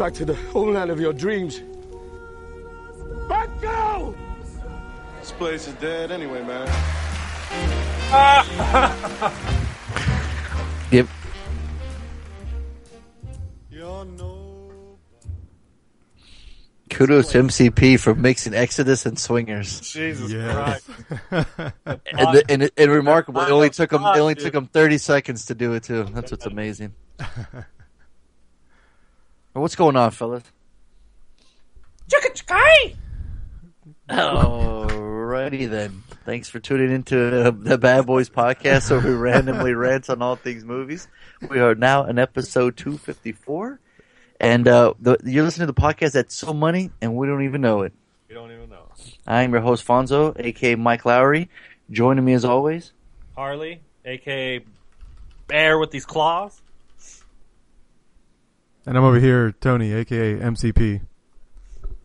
Back to the homeland of your dreams. But go! This place is dead anyway, man. Yep. Kudos to MCP for mixing Exodus and Swingers. Jesus Yes. Christ. And, the, and, and remarkable, it only took him. It only took him thirty seconds to do it too. That's what's amazing. What's going on, fellas? Chicka chikai! Alrighty then. Thanks for tuning into uh, the Bad Boys podcast, where we randomly rant on all things movies. We are now in episode two fifty four, and uh, the, you're listening to the podcast that's so money, and we don't even know it. You don't even know. I'm your host Fonzo, aka Mike Lowrey. Joining me as always, Harley, aka Bear with these claws. And I'm over here, Tony, aka MCP.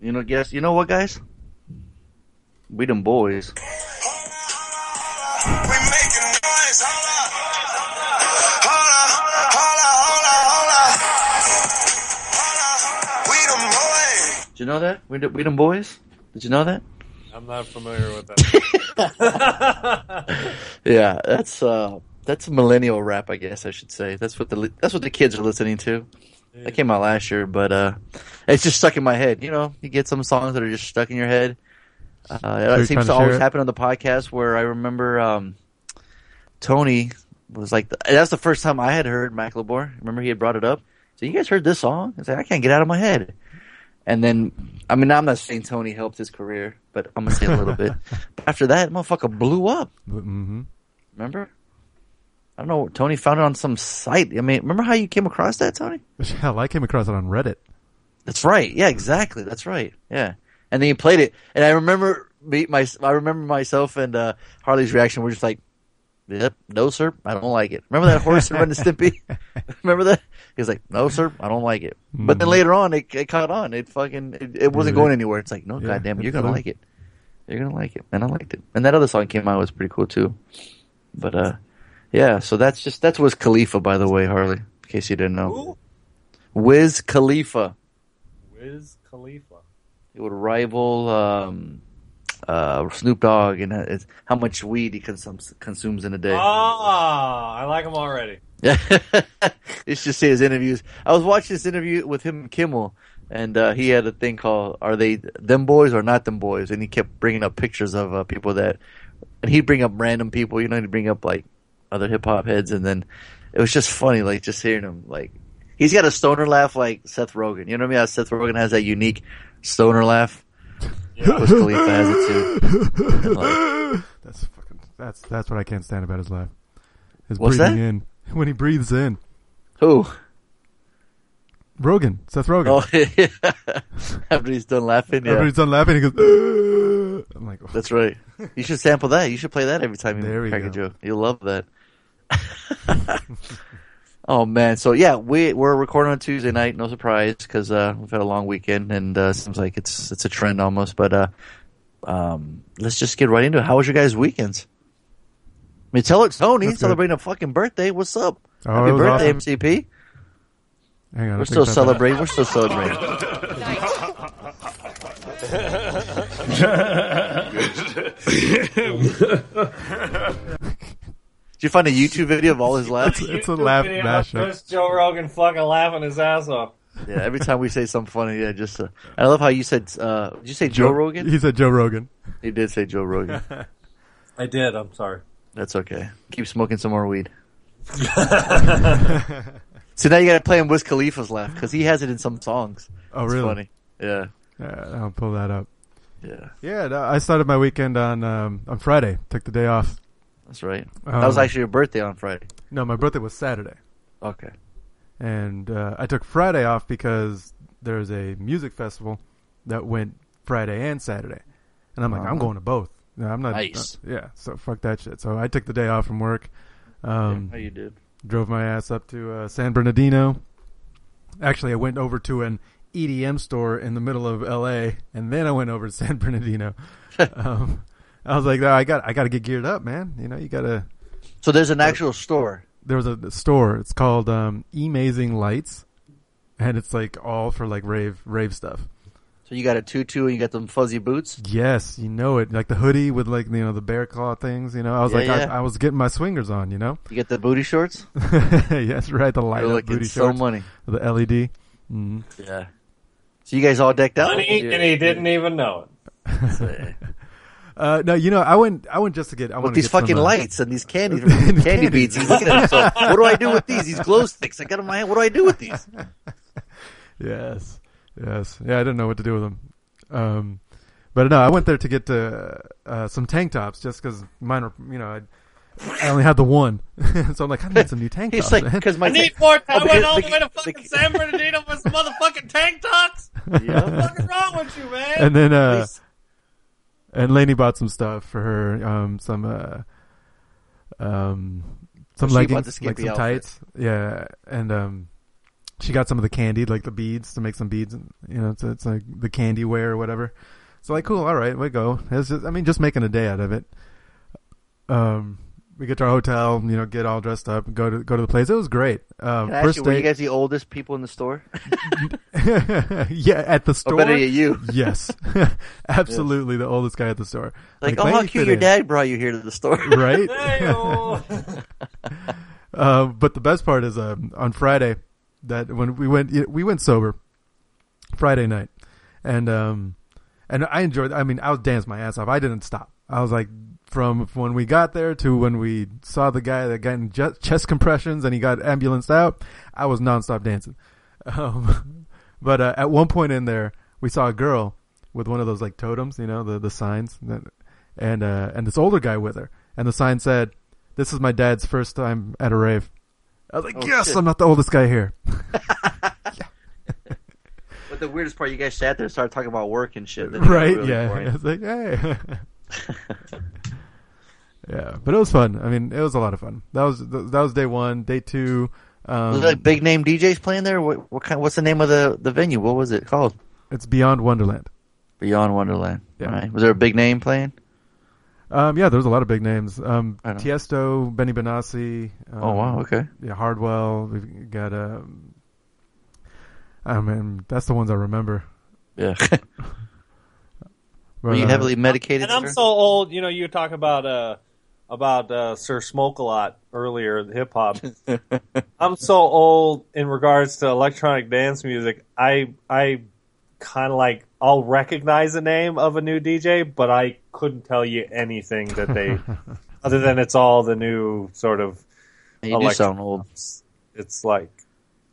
you know, guess you know what, guys? We them boys. Did you know that? We, we them boys? Did you know that? I'm not familiar with that. Yeah, that's uh, that's millennial rap, I guess I should say. That's what the that's what the kids are listening to. That came out last year, but uh, it's just stuck in my head. You know, you get some songs that are just stuck in your head. Uh, it seems to always it? happen on the podcast where I remember um, Tony was like, that's the first time I had heard Macklemore. Remember he had brought it up. So you guys heard this song? I said, I can't get out of my head. And then, I mean, I'm not saying Tony helped his career, but I'm gonna say a little bit. After that, motherfucker blew up. Mm-hmm. Remember? I don't know. Tony found it on some site. I mean, remember how you came across that, Tony? Hell, I came across it on Reddit. That's right. Yeah, exactly. That's right. Yeah. And then you played it, and I remember me, my, I remember myself and uh, Harley's reaction. We're just like, "Yep, no, sir, I don't like it." Remember that horse in Ren and Stimpy? remember that? He was like, "No, sir, I don't like it." But then Mhm. later on, it, it caught on. It fucking, it, it wasn't going anywhere. It's like, no, Yeah, goddamn, it, you're gonna fun. like it. You're gonna like it, and I liked it. And that other song came out was pretty cool too. But uh, yeah. So that's just that's Wiz Khalifa, by the way, Harley. In case you didn't know, Who? Wiz Khalifa. Wiz Khalifa. It would rival um, uh, Snoop Dogg and uh, how much weed he consumes consumes in a day. Ah, I like him already. Yeah, let's just see his interviews. I was watching this interview with him and Kimmel, and uh, he had a thing called "Are they them boys or not them boys?" And he kept bringing up pictures of uh, people that, and he'd bring up random people. You know, he'd bring up like other hip hop heads, and then it was just funny, like just hearing him. Like he's got a stoner laugh like Seth Rogen. You know what I mean? How Seth Rogen has that unique stoner laugh. Wiz Khalifa has it too. And, like, That's fucking. That's that's what I can't stand about his laugh. His What's breathing that? in when he breathes in. who? Rogen, Seth Rogen. Oh, yeah. After he's done laughing, yeah. After he's done laughing, he goes. I'm like, oh, That's right. You should sample that. You should play that every time you crack a joke. You'll love that. oh man, so yeah, we we're recording on Tuesday night. No surprise because uh, we've had a long weekend and uh, seems like it's it's a trend almost. But uh, um, let's just get right into it. How was your guys' weekends? I mean, tell it, Tony, That's good. celebrating a fucking birthday. What's up? Oh, Happy birthday, awesome. MCP. hang on, We're still think about that. celebrating. We're still celebrating. Did you find a YouTube video of all his laughs? It's a laugh Video mashup. Just Joe Rogan fucking laughing his ass off. Yeah, every time we say something funny, yeah, just. Uh, I love how you said. Uh, did you say Joe Rogan? He said Joe Rogan. He did say Joe Rogan. I did. I'm sorry. That's okay. Keep smoking some more weed. so now you got to play him Wiz Khalifa's laugh because he has it in some songs. Oh, It's really? funny. Yeah, Yeah, I'll pull that up. yeah, Yeah, no, I started my weekend on um, on Friday. Took the day off. that's right. that was Um, actually your birthday on Friday. No, my birthday was Saturday, Okay. and uh, I took Friday off because there's a music festival that went Friday and Saturday, and I'm like, I'm Uh-huh. going to both. No, I'm not. Nice. uh, yeah, so fuck that shit. So I took the day off from work. Um, How you did? drove my ass up to uh, San Bernardino. Actually, I went over to an EDM store in the middle of L.A. and then I went over to San Bernardino. um, I was like, "Oh, I got I got to get geared up, man. You know, you got to. So there's an actual store. There was a, a store. It's called um, Amazing Lights, and it's like all for like rave rave stuff. So you got a tutu and you got them fuzzy boots. Yes, you know it. Like the hoodie with like you know the bear claw things. You know, I was Yeah, like, yeah. I, I was getting my swingers on. You know. You get the booty shorts. yes, right. The light You're up booty so shorts, money. the LED. Mm. Yeah. So you guys all decked out. Money, Yeah. and he didn't even know it. Uh, no, you know, I went. I went just to get. I With these get some, fucking uh, lights and these candy Candy. candy beads. He's looking at himself. What do I do with these? These glow sticks. I got them in my hand. What do I do with these? Yes, yes. Yeah, I didn't know what to do with them. Um, but no, I went there to get uh, uh, some tank tops just because mine were. You know, I, I only had the one, so I'm like, I need some new tank He's tops. like, man. because my I need more. I Oh, went all the- the way to the- fucking San Bernardino for some motherfucking tank tops. yeah. What's wrong with you, man? and then uh, and Lainey bought some stuff for her. Um, some uh, um, some she leggings, like some outfit. tights. Yeah, and um, she got some of the candy, like the beads, to make some beads. And, you know, it's, it's like the candy wear or whatever. So like, cool. All right, we go. It's just, I mean, just making a day out of it. Um, we get to our hotel, you know, get all dressed up, go to go to the place. It was great. Um, Can I ask first you, were you guys the oldest people in the store? yeah, at the Or store. better yet, you. Yes, absolutely, the oldest guy at the store. Like, oh, how cute your in. dad brought you here to the store. right? Uh, but the best part is um, on Friday that when we went we went sober Friday night, and um, and I enjoyed. I mean, I was dancing my ass off. I didn't stop. I was like from when we got there to when we saw the guy that got in chest compressions and he got ambulanced out. I was nonstop dancing. Um, but uh, at one point in there, we saw a girl with one of those like totems, you know, the the signs, that, and uh, and this older guy with her, and the sign said, "This is my dad's first time at a rave." I was like, Oh, "Yes, shit. I'm not the oldest guy here." But the weirdest part, you guys sat there and started talking about work and shit. Right? yeah, boring. it's like, hey. Yeah, but it was fun. I mean, it was a lot of fun. That was that was day one. Day two, um, Was like big name DJs playing there? What, what kind? What's the name of the, the venue? What was it called? it's Beyond Wonderland. Beyond Wonderland. Yeah. All right. Was there a big name playing? Um, yeah, there was a lot of big names. Um, Tiesto, Benny Benassi. Um, oh wow. Okay. Yeah, Hardwell. We've got um, I mean, that's the ones I remember. Yeah. But, Were you uh, heavily medicated? and I'm sir? so old. You know, you talk about uh about uh, Sir Smoke a lot earlier, hip hop. I'm so old in regards to electronic dance music. I I kind of like I'll recognize the name of a new DJ, but I couldn't tell you anything that they other than it's all the new sort of. You do sound old. It's like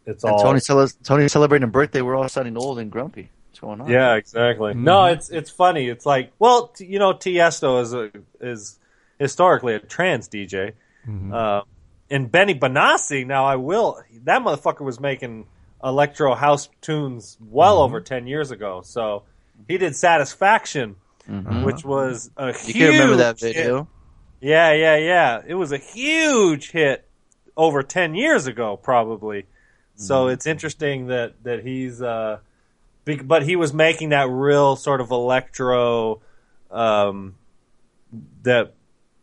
it's And all Tony, cele- Tony celebrating a birthday. We're all sounding old and grumpy. What's going on? Yeah, exactly. No, it's it's funny. It's like, well, t- you know, Tiesto is a, is historically a trance DJ, uh, and Benny Benassi. Now, I will. That motherfucker was making electro house tunes well over ten years ago. So he did Satisfaction, which was a You huge. can remember that hit. video. Yeah, yeah, yeah. It was a huge hit over 10 years ago, probably. So it's interesting that, that he's, uh, but he was making that real sort of electro, um, that,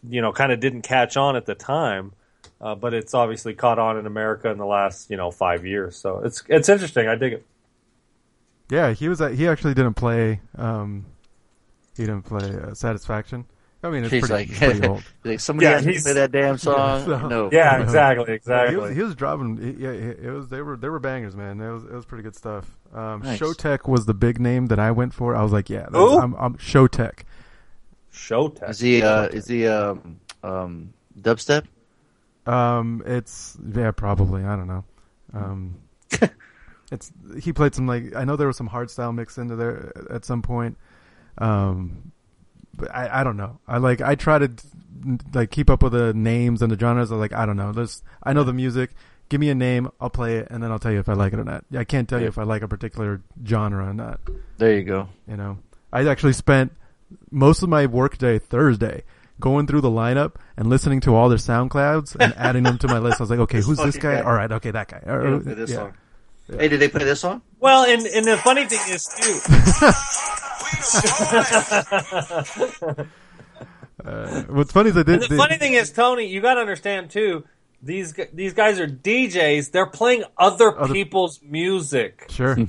you know, kind of didn't catch on at the time. Uh, but it's obviously caught on in America in the last, you know, five years. So it's, it's interesting. I dig it. Yeah, he was. At, he actually didn't play. Um, he didn't play uh, Satisfaction. I mean, it's He's pretty, like, pretty old. like somebody Yeah, has to he's- play that damn song. so- no. Yeah, Yeah. exactly, He exactly. was, he was dropping. he- Yeah, he- it was. They were. They were bangers, man. It was. It was pretty good stuff. Um, Nice. Showtek was the big name that I went for. I was like, yeah, that's, I'm, I'm Showtek. Showtime. Is he? Uh, is he? Um, um, dubstep? Um, it's yeah, probably. I don't know. Um, it's he played some like I know there was some hardstyle mixed into there at some point. Um, but I I don't know. I like I try to like keep up with the names and the genres. I'm like I don't know. There's I know the music. Give me a name, I'll play it, and then I'll tell you if I like it or not. I can't tell you if I like a particular genre or not. There you go. You know, I actually spent most of my workday Thursday going through the lineup and listening to all their SoundClouds and adding them to my list. I was like, okay, who's this guy? guy. All right, okay, that guy. Or- Yeah, this yeah. song. Hey, did they play this song? Well, and and the funny thing is too. Uh, what's funny is I did. And the did- funny thing is, Tony, you got to understand too. These these guys are DJs. They're playing other, Other- people's music. sure.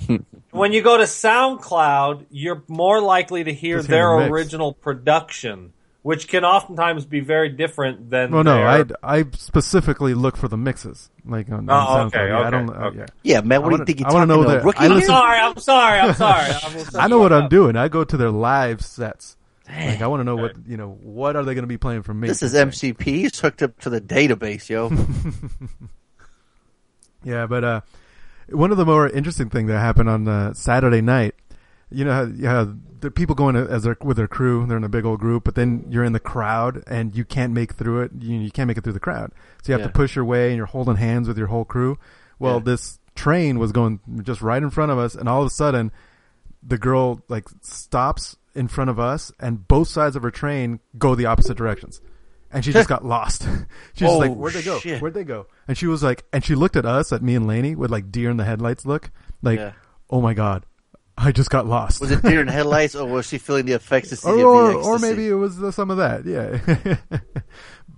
When you go to SoundCloud, you're more likely to hear Just hear their the original production, which can oftentimes be very different than. Well, no, their- I I specifically look for the mixes, like on, on Oh, SoundCloud. okay, Yeah, I don't. uh, yeah. Yeah, man. What do wanna- you think you're I wanna talking know to? that- Rookie I I'm sorry. I'm sorry. I'm sorry. I, know what shut I'm doing. I go to their live sets. Like I want to know what you know. What are they going to be playing from me? This is MCP. He's hooked up to the database, yo. Yeah, but uh, one of the more interesting things that happened on uh, Saturday night, you know, how, yeah, the people going as their with their crew, they're in a big old group, but then you're in the crowd and you can't make through it. You, you can't make it through the crowd, so you have Yeah. to push your way, and you're holding hands with your whole crew. Well, Yeah. this train was going just right in front of us, and all of a sudden, the girl like stops in front of us, and both sides of her train go the opposite directions. And she just got lost. She's Oh, like, "Where'd they go? shit. Where'd they go?" And she was like, and she looked at us, at me and Laney, with like deer in the headlights look, like, Yeah. "Oh my god, I just got lost." Was it deer in headlights, or was she feeling the effects of or, the or, ecstasy? or maybe it was uh, some of that, yeah.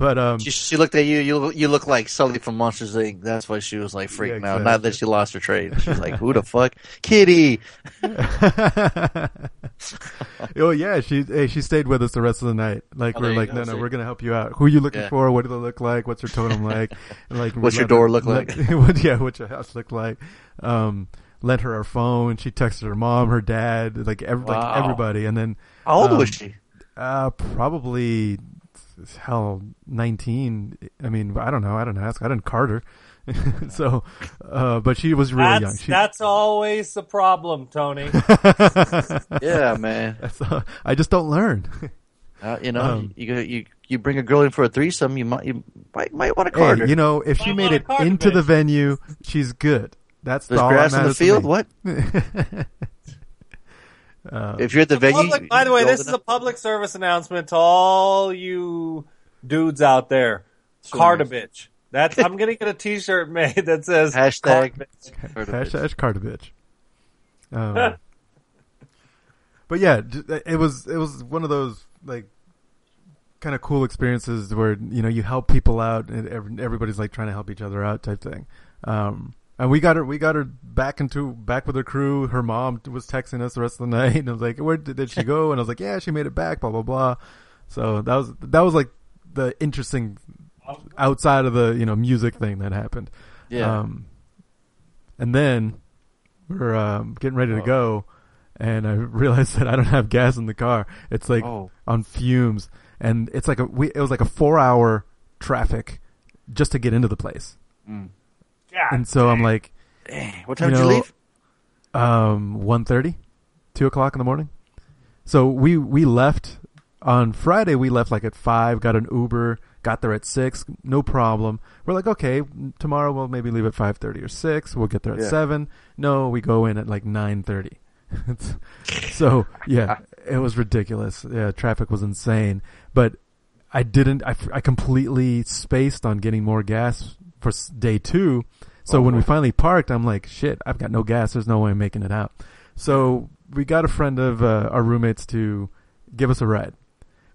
But um, She, she looked at you. You you look like Sully from Monsters Inc. That's why she was like freaking Yeah, out. Not that she lost her train. She was like, "Who the fuck, Kitty?" oh yeah, she hey, she stayed with us the rest of the night. Like Oh, we're like, go, no, no, see. we're gonna help you out. Who are you looking Yeah. for? What do they look like? What's your totem like? And, like, What's your door her- look let- like? what, yeah, what's your house look like? Um, lent her our phone. She texted her mom, her dad, like every, like everybody, and then How old Um, was she? uh, probably hell nineteen. I mean, I don't know. I don't ask. I didn't card her. so, uh, but she was really That's young. She, that's always the problem, Tony. Yeah, man. Uh, I just don't learn. Uh, you know, Um, you, you you bring a girl in for a threesome, you might you might, might want to Hey, card her. you know, if she Might made it card her, into the venue, she's good. That's There's all grass in the field. What? Uh, If you're at the venue, Public, by the way, this old is a public service announcement to all you dudes out there. Carta bitch. That's I'm gonna get a T-shirt made that says Hashtag- "Carta bitch." Heard of. Hashtag card. Um, but yeah, it was it was one of those like kind of cool experiences where you know you help people out and everybody's like trying to help each other out type thing. Um, and we got her we got her back into back with her crew. Her mom was texting us the rest of the night and I was like, "Where did, did she go?" And I was like, "Yeah, she made it back." Blah blah blah. So that was that was like the interesting outside of the you know music thing that happened. Yeah. Um, and then we're um, getting ready to Oh. go, and I realized that I don't have gas in the car. It's like Oh. on fumes, and it's like a we, it was like a four hour traffic just to get into the place. Mm. And so I'm like, What time you did know, you leave? um, one thirty, two o'clock in the morning. So we we left on Friday. We left like at five. Got an Uber. Got there at six. No problem. We're like, okay, tomorrow we'll maybe leave at five thirty or six. We'll get there at Yeah. seven. No, we go in at like nine thirty. so yeah, it was ridiculous. Yeah, traffic was insane. But I didn't. I, I completely spaced on getting more gas for day two. So when we Oh. finally parked, I'm like, shit, I've got no gas. There's no way I'm making it out. So we got a friend of uh, our roommates to give us a ride.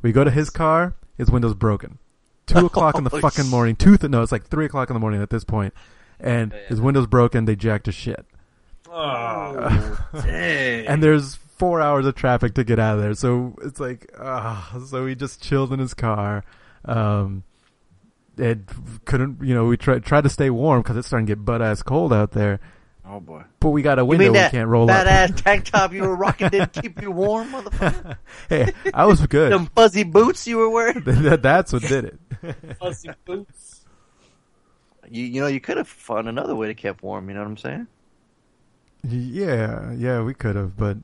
We go to his car. His window's broken. Two o'clock in the Oh, fucking morning. Two. Th- no, it's like three o'clock in the morning at this point, and his window's broken. They jacked his shit. Oh, Dang. and there's four hours of traffic to get out of there. So it's like, ah, so he just chilled in his car. Um, it couldn't, you know, we tried tried to stay warm because it's starting to get butt ass cold out there. oh boy. But we got a You window mean we can't roll badass up. tank top you were rocking didn't keep you warm, motherfucker? hey, I was good. Them fuzzy boots you were wearing? that's what did it. fuzzy boots. You you know you could have found another way to keep warm. You know what I'm saying? yeah, yeah, we could have, but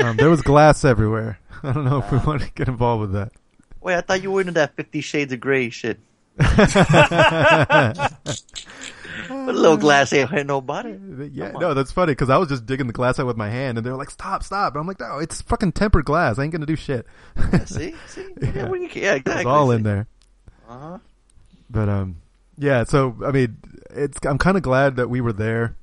um, there was glass everywhere. I don't know if we want to get involved with that. Wait, I thought you were into that Fifty Shades of Grey shit. A little glass ain't hurt nobody. Yeah, no, that's funny because I was just digging the glass out with my hand, and they're like, "Stop, stop!" And I'm like, "No, it's fucking tempered glass. I ain't gonna do shit." See, see, Yeah. yeah, yeah exactly. It's all in there. Uh-huh. But um, yeah. So I mean, it's I'm kind of glad that we were there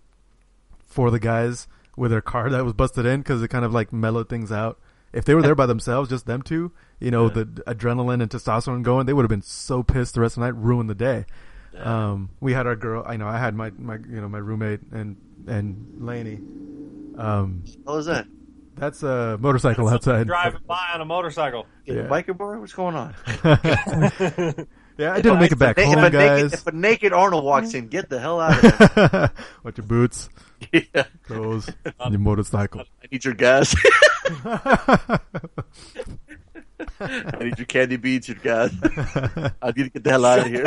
for the guys with their car that was busted in because it kind of like mellowed things out. If they were there by themselves, just them two, you know, the adrenaline and testosterone going, they would have been so pissed the rest of the night, ruined the day. Um, we had our girl. I know I had my, my you know my roommate and and Laney. Um, What was that? that's a motorcycle outside. Driving by on a motorcycle. Yeah. Yeah. Biker bar? What's going on? Yeah, I didn't make it back if, home, a naked, guys. if a naked Arnold walks in, get the hell out of there. Watch your boots, yeah. clothes, and your motorcycle. I need your gas. I need your candy beans, your gas. I need to get the hell out of here.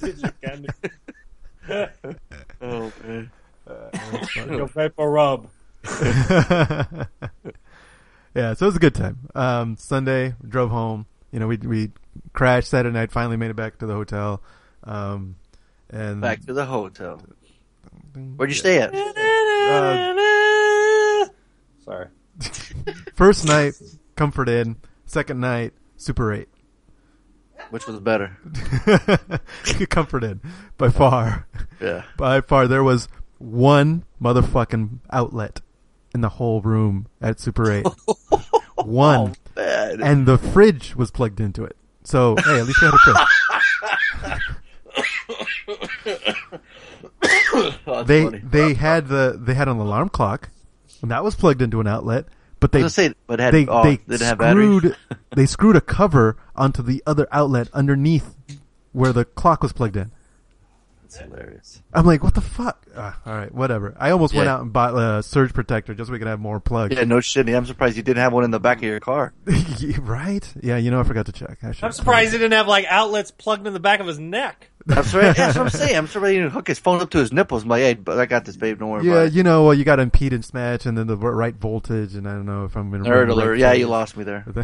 Did you candy? Oh man. Your paper rub. yeah, so it was a good time. Um, Sunday, drove home. You know, we we crashed Saturday night. Finally made it back to the hotel. Um, and Back to the hotel. Where'd you stay at? Uh, Sorry. first night, Comfort Inn. Second night, Super Eight. Which was better? Comfort Inn, by far, Yeah. by far. There was one motherfucking outlet in the whole room at Super Eight. one. Man. and the fridge was plugged into it. So hey, at least we had a fridge. Oh, They funny. they had the they had an alarm clock, and that was plugged into an outlet. But they say, but had, they oh, they screwed they screwed a cover onto the other outlet underneath where the clock was plugged in. That's hilarious. I'm like, what the fuck? Ah, all right, whatever. I almost went out and bought a surge protector just so we could have more plugs. Yeah, no shit. I'm surprised you didn't have one in the back of your car. right? Yeah, you know, I forgot to check. I I'm surprised he didn't have like outlets plugged in the back of his neck. That's right. That's what I'm saying. I'm surprised he didn't hook his phone up to his nipples. I'm like, hey, but I got this, babe. Don't worry Yeah, about you know, well, you got impedance match and then the right voltage, and I don't know if I'm in Nerd the alert. right Yeah, you lost me there. yeah,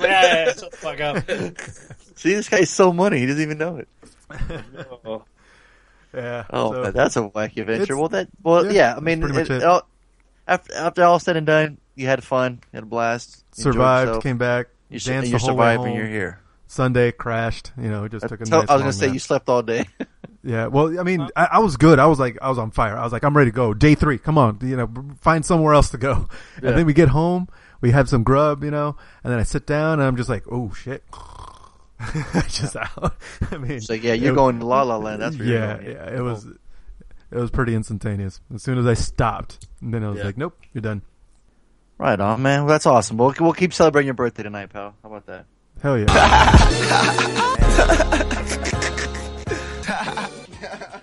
yeah, shut the fuck up. See, this guy's so money. He doesn't even know it. Oh. yeah. Oh, so- man, that's a wacky adventure. Well, that. Well, yeah, yeah. I mean, it- it. all- after after all said and done, you had fun, you had a blast, survived, came back, You danced and the you're whole way surviving. home. You're here. Sunday crashed. You know, just took a So, nice I was gonna say nap. you slept all day. Yeah, well, I mean, I, I was good. I was like, I was on fire. I was like, I'm ready to go. Day three, come on, you know, find somewhere else to go. Yeah. And then we get home, we have some grub, you know, and then I sit down and I'm just like, oh shit, just out. I mean, It's like, yeah, you're it- going to La La Land. That's where yeah, you're going. yeah. It was, oh. it was pretty instantaneous. As soon as I stopped, and then I was Yeah. like, nope, you're done. Right on, man. Well, that's awesome. We'll we'll keep celebrating your birthday tonight, pal. How about that? Hell yeah.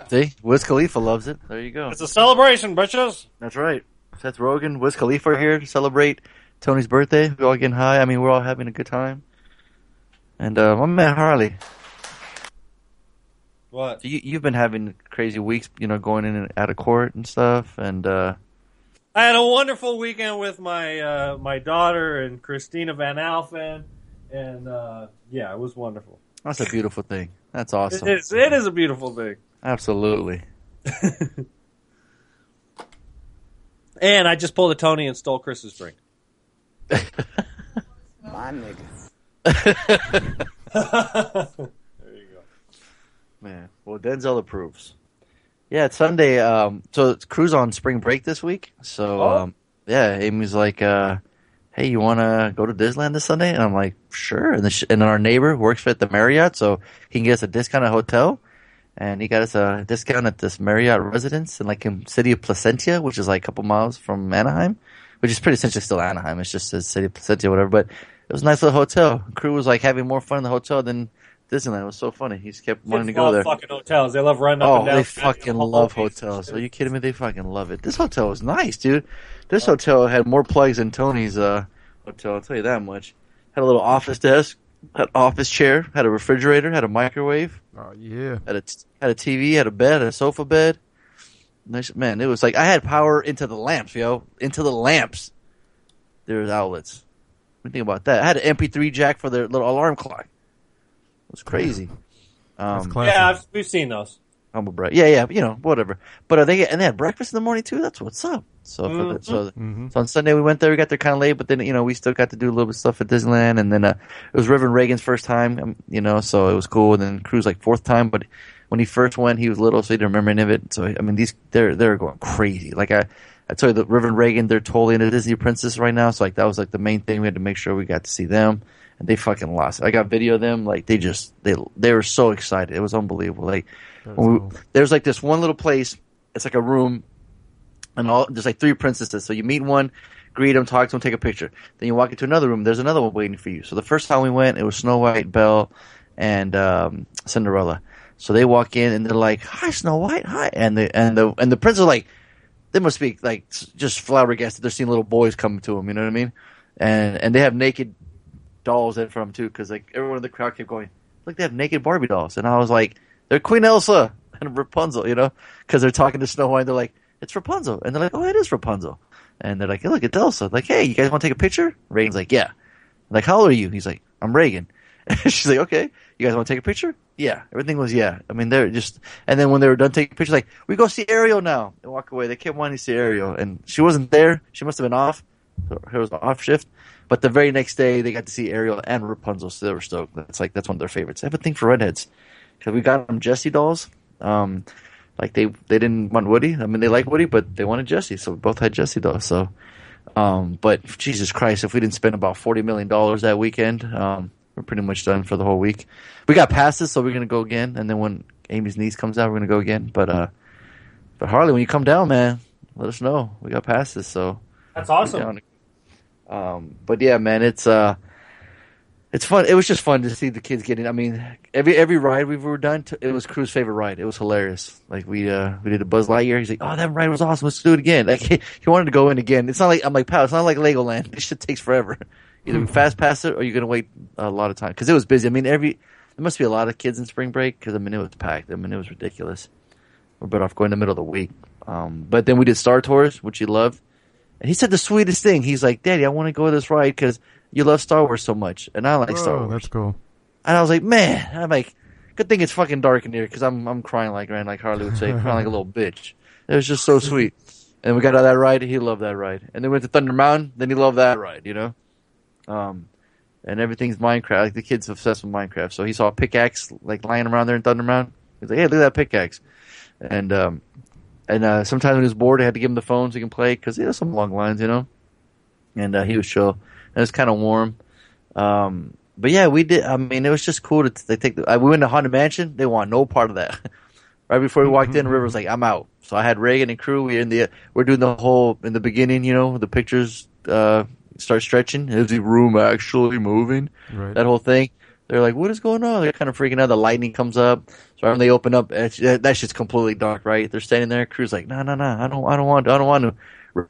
See, Wiz Khalifa loves it. There you go. It's a celebration, bitches. That's right. Seth Rogen, Wiz Khalifa are here to celebrate Tony's birthday. We're all getting high. I mean, we're all having a good time. And uh, my man Harley, What? you, you've been having crazy weeks, you know, going in and out of court and stuff. And uh, I had a wonderful weekend with my uh, my daughter and Christina Van Alphen, and uh, yeah, it was wonderful. that's a beautiful thing. That's awesome. It is, it is a beautiful thing. Absolutely. And I just pulled a Tony and stole Chris's drink. My nigga. There you go. Man, well, Denzel approves. Yeah, it's Sunday. Um, so it's Crew's on spring break this week. So, Oh. um, yeah, Amy's like, uh, "Hey, you want to go to Disneyland this Sunday?" And I'm like, "Sure." And, sh- and then our neighbor works at the Marriott, so he can get us a discount at hotel. And he got us a discount at this Marriott residence in like in city of Placentia, which is like a couple miles from Anaheim, which is pretty essentially still Anaheim. It's just a city of Placentia, whatever. But it was a nice little hotel. Crew was like having more fun in the hotel than Disneyland. It was so funny. He just kept wanting to go love there. Fucking hotels. They love running up Oh, and down. they fucking love hotels. Are you kidding me? They fucking love it. This hotel was nice, dude. This hotel had more plugs than Tony's uh, hotel. I'll tell you that much. Had a little office desk, had office chair, had a refrigerator, had a microwave, oh yeah. had a t- had a TV, had a bed, had a sofa bed. Nice man. It was like I had power into the lamps, yo, into the lamps. There's outlets. What do you think about that? I had an MP3 jack for their little alarm clock. It was crazy. That's Um. Yeah, I've, we've seen those. humble brag. Yeah, yeah, you know, whatever. But uh, they get, and they had breakfast in the morning too. That's what's up. So for the, so, Mhm. so on Sunday we went there. We got there kind of late, but then you know we still got to do a little bit of stuff at Disneyland. And then uh, it was River and Reagan's first time, um, you know, so it was cool. And then Crew's like fourth time, but when he first went, he was little, so he didn't remember any of it. So I mean, these they're they're going crazy. Like I, I told you, the River and Reagan, they're totally into Disney Princess right now. So like that was like the main thing. We had to make sure we got to see them, and they fucking lost. I got video of them. Like they just they they were so excited. It was unbelievable. Like we, cool. there's like this one little place. It's like a room, and all there's like three princesses. So you meet one, greet them, talk to them, take a picture. Then you walk into another room. There's another one waiting for you. So the first time we went, it was Snow White, Belle, and um, Cinderella. So they walk in and they're like, "Hi, Snow White, hi," and the and the and the prince are like, they must be like just flabbergasted. They're seeing little boys come to them. You know what I mean? And and they have naked dolls in front of them too, because like everyone in the crowd kept going, "Look, they have naked Barbie dolls," and I was like, "They're Queen Elsa and Rapunzel," you know, because they're talking to Snow White. They're like, "It's Rapunzel," and they're like, "Oh, it is Rapunzel," and they're like, hey, "Look, it's Elsa." Like, "Hey, you guys want to take a picture?" Reagan's like, "Yeah." like, "How old are you?" He's like, "I'm Reagan." She's like, "Okay, you guys want to take a picture?" Yeah, everything was yeah. I mean, they're just, and then when they were done taking pictures, like, "We go see Ariel now," and walk away. They kept wanting to see Ariel, and she wasn't there. She must have been off. Her was off shift. But the very next day, they got to see Ariel and Rapunzel, so they were stoked. That's like that's one of their favorites. I have a thing for redheads because we got them Jessie dolls. Um, like they they didn't want Woody. I mean, they like Woody, but they wanted Jessie, so we both had Jessie dolls. So, um, but Jesus Christ, if we didn't spend about forty million dollars that weekend, um, we're pretty much done for the whole week. We got passes, so we're gonna go again, and then when Amy's niece comes out, we're gonna go again. But uh, but Harley, when you come down, man, let us know. We got passes, so That's awesome. Um, but yeah, man, it's uh, it's fun. It was just fun to see the kids getting. I mean, every every ride we've ever done, t- it was Crew's favorite ride. It was hilarious. Like we uh we did a Buzz Lightyear. He's like, oh, that ride was awesome. Let's do it again. Like he, he wanted to go in again. It's not like I'm like, pal. It's not like Legoland. This shit takes forever. Either we fast pass it or you're gonna wait a lot of time because it was busy. I mean, every there must be a lot of kids in spring break because I mean it was packed. I mean it was ridiculous. We're better off going in the middle of the week. Um, but then we did Star Tours, which he loved. And he said the sweetest thing. He's like, Daddy, I want to go this ride because you love Star Wars so much. And I like Star Oh, Wars. that's cool. And I was like, man, I'm like, good thing it's fucking dark in here because I'm, I'm crying like, right, like Harley would say, crying like a little bitch. It was just so sweet. And we got out of that ride. He loved that ride. And then we went to Thunder Mountain. Then he loved that ride, you know? Um, and everything's Minecraft. Like the kid's obsessed with Minecraft. So he saw a pickaxe like lying around there in Thunder Mountain. He's like, hey, look at that pickaxe. And, um, and, uh, sometimes when he was bored, I had to give him the phone so he can play because he has some long lines, you know? And, uh, he was chill. And it was kind of warm. Um, but yeah, we did. I mean, it was just cool to they take. The, we went to Haunted Mansion. They want no part of that. right before we walked in, River was like, "I'm out." So I had Reagan and crew. We in the we're doing the whole in the beginning. You know, the pictures uh, start stretching. Is the room actually moving? Right. That whole thing. They're like, "What is going on?" They're kind of freaking out. The lightning comes up. So when they open up, it's, that shit's completely dark. Right? They're standing there. Crew's like, "No, no, no. I don't. I don't want. I don't want to."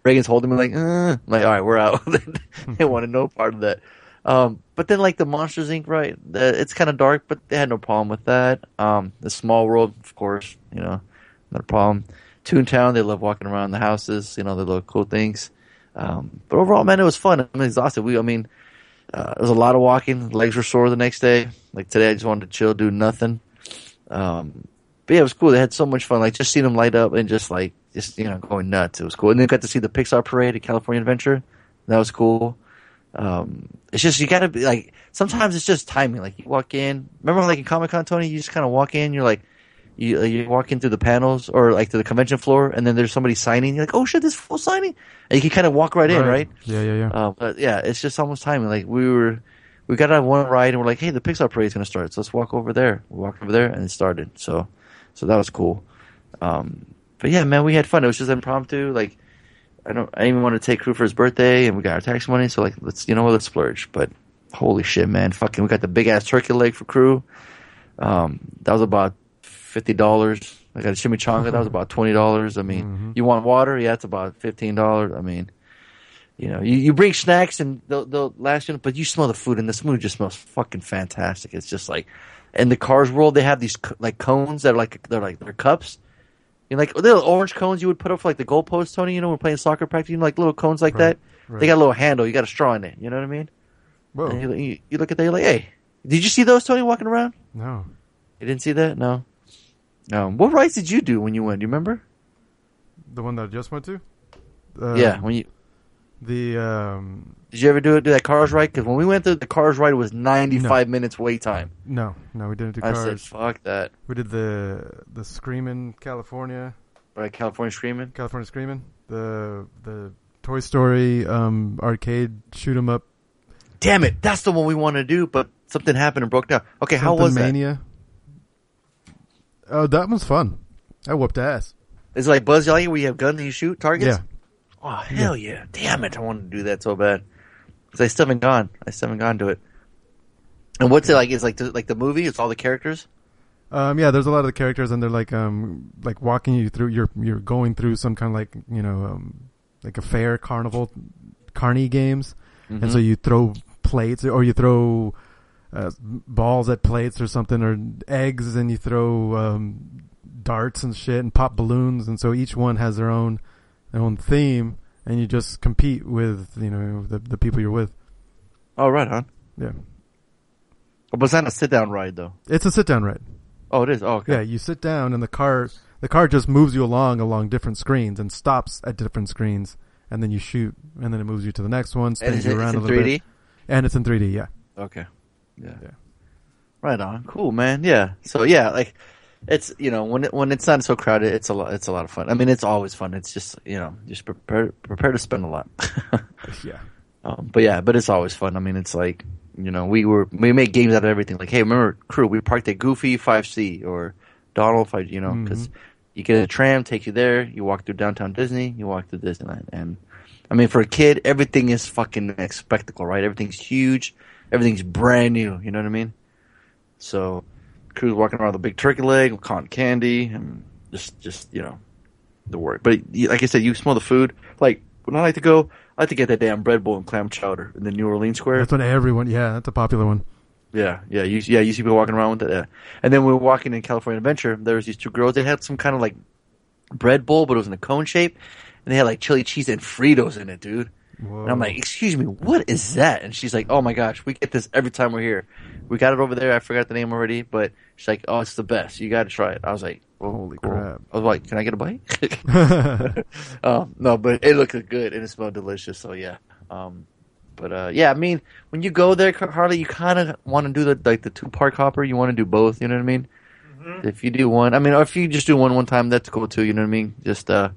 Reagan's holding me like, uh. Like, all right, we're out. they wanted no part of that. Um, but then like the Monsters Inc. right, the, it's kind of dark, but they had no problem with that. Um, the Small World, of course, you know, not a problem. Toontown, they love walking around the houses, you know, they love cool things. Um, but overall, man, it was fun. I'm exhausted. We, I mean, uh, it was a lot of walking. Legs were sore the next day. Like today, I just wanted to chill, do nothing. Um, but yeah, it was cool. They had so much fun. Like just seeing them light up and just like just you know going nuts. It was cool. And then got to see the Pixar parade at California Adventure. That was cool. Um, it's just you gotta be like sometimes it's just timing. Like you walk in. Remember like in Comic Con, Tony, you just kind of walk in. You're like. You, you walk in through the panels or like to the convention floor, and then there's somebody signing. You're like, "Oh shit, this full signing!" And you can kind of walk right in, right? Yeah, yeah, yeah. Uh, but yeah, it's just almost timing. Like we were, we got out one ride and we're like, hey, the Pixar parade's gonna start, so let's walk over there. We walked over there and it started. So, so that was cool. Um, but yeah, man, we had fun. It was just impromptu. Like, I don't, I didn't even want to take crew for his birthday, and we got our tax money, so like, let's, you know what, let's splurge. But holy shit, man, fucking, we got the big ass turkey leg for crew. Um, that was about fifty dollars. I got a chimichanga. That was about twenty dollars. I mean, mm-hmm. you want water? Yeah, it's about fifteen dollars. I mean, you know, you, you bring snacks and they'll, they'll last you, but you smell the food and the food just smells fucking fantastic. It's just like, in the Cars world, they have these like cones that are like they're like they're cups. You know, like little orange cones you would put up for like the goalpost, Tony. You know, when we're playing soccer practice, you know, like little cones like Right, that. right. They got a little handle. You got a straw in it. You know what I mean? Whoa. You, you, you look at that, you're like, hey, did you see those, Tony, walking around? No. You didn't see that? No. Um, what rides did you do when you went? Do you remember? The one that I just went to? Uh, yeah, when you The um Did you ever do it? Do that Cars ride? Because when we went to the Cars ride, it was ninety five minutes wait time. No, no, we didn't do I said, "Fuck that!" We did the the Screaming California, Right, California screaming. California Screaming, the the Toy Story um, arcade shoot 'em up. Damn it! That's the one we want to do, but something happened and broke down. Okay, how something was that? Mania. Oh, that was fun. I whooped ass. Is it like Buzz Lightyear where you have guns and you shoot targets? Yeah, Oh hell yeah! Damn it! I wanted to do that so bad because I still haven't gone. I still haven't gone to it. And what's it like? It's like the, like the movie. It's all the characters. um, yeah. There's a lot of the characters, and they're like um like walking you through. You're you're going through some kind of like you know um like a fair carnival, carny games, and so you throw plates or you throw uh, balls at plates or something or eggs, and you throw um, darts and shit and pop balloons, and so each one has their own their own theme, and you just compete with you know the the people you're with. Oh, right on. Yeah, Oh, but it's not a sit down ride though. it's a sit down ride. Oh, it is. Oh, okay. Yeah, you sit down and the car the car just moves you along along different screens and stops at different screens and then you shoot and then it moves you to the next one, spins you around a little 3D. bit. And it's in 3D, yeah. Okay. Yeah. Yeah. Right on. Cool, man. Yeah. So yeah, like it's you know when it, when it's not so crowded, it's a lot. It's a lot of fun. I mean, it's always fun. It's just you know just prepare prepare to spend a lot. Yeah. um, but yeah, but it's always fun. I mean, it's like you know we were we make games out of everything. Like hey, remember crew? We parked at Goofy Five C or Donald Five. You know because you get a tram, take you there. You walk through downtown Disney. You walk through Disneyland, and I mean for a kid, everything is fucking a spectacle, right? Everything's huge. Everything's brand new. You know what I mean? So, crew's walking around with a big turkey leg, with cotton candy, and just, just you know, the work. But like I said, you smell the food. Like when I like to go, I like to get that damn bread bowl and clam chowder in the New Orleans Square. That's what everyone, yeah, that's a popular one. Yeah, yeah, you, yeah. You see people walking around with it. Yeah. And then we were walking in California Adventure. There was these two girls. They had some kind of like bread bowl, but it was in a cone shape, and they had like chili cheese and Fritos in it, dude. And I'm like, excuse me, what is that? And she's like, oh my gosh, we get this every time we're here. We got it over there. I forgot the name already, but she's like, oh, it's the best. You got to try it. I was like, oh, Holy cool. crap. I was like, can I get a bite? um, no, but it looked good and it smelled delicious. So yeah. Um, but uh, yeah, I mean, when you go there, Harley, you kind of want to do the like the two park hopper. You want to do both. You know what I mean? If you do one, I mean, or if you just do one one time, that's cool too. You know what I mean? Just uh,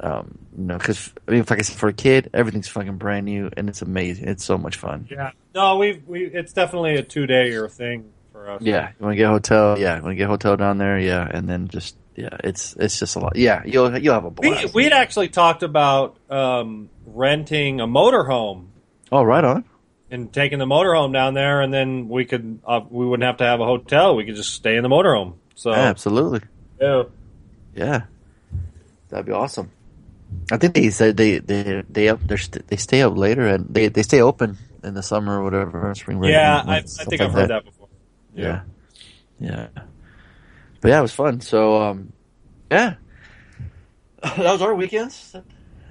um, you know, because I mean, like I said, for a kid, everything's fucking brand new and it's amazing. It's so much fun. Yeah. No, we've we. It's definitely a two day or thing for us. Yeah, you want to get a hotel? Yeah, you want to get a hotel down there? Yeah, and then just yeah, it's it's just a lot. Yeah, you'll you'll have a We blast. we'd actually talked about um, renting a motorhome oh, right on. and taking the motorhome down there, and then we could uh, we wouldn't have to have a hotel. We could just stay in the motorhome. So Absolutely. yeah. Yeah, that'd be awesome. I think they said they they they up they're st- they stay up later and they they stay open in the summer or whatever spring break. Yeah, I, I think I've heard that, before. Yeah. yeah, But yeah, it was fun. So um, yeah, that was our weekends.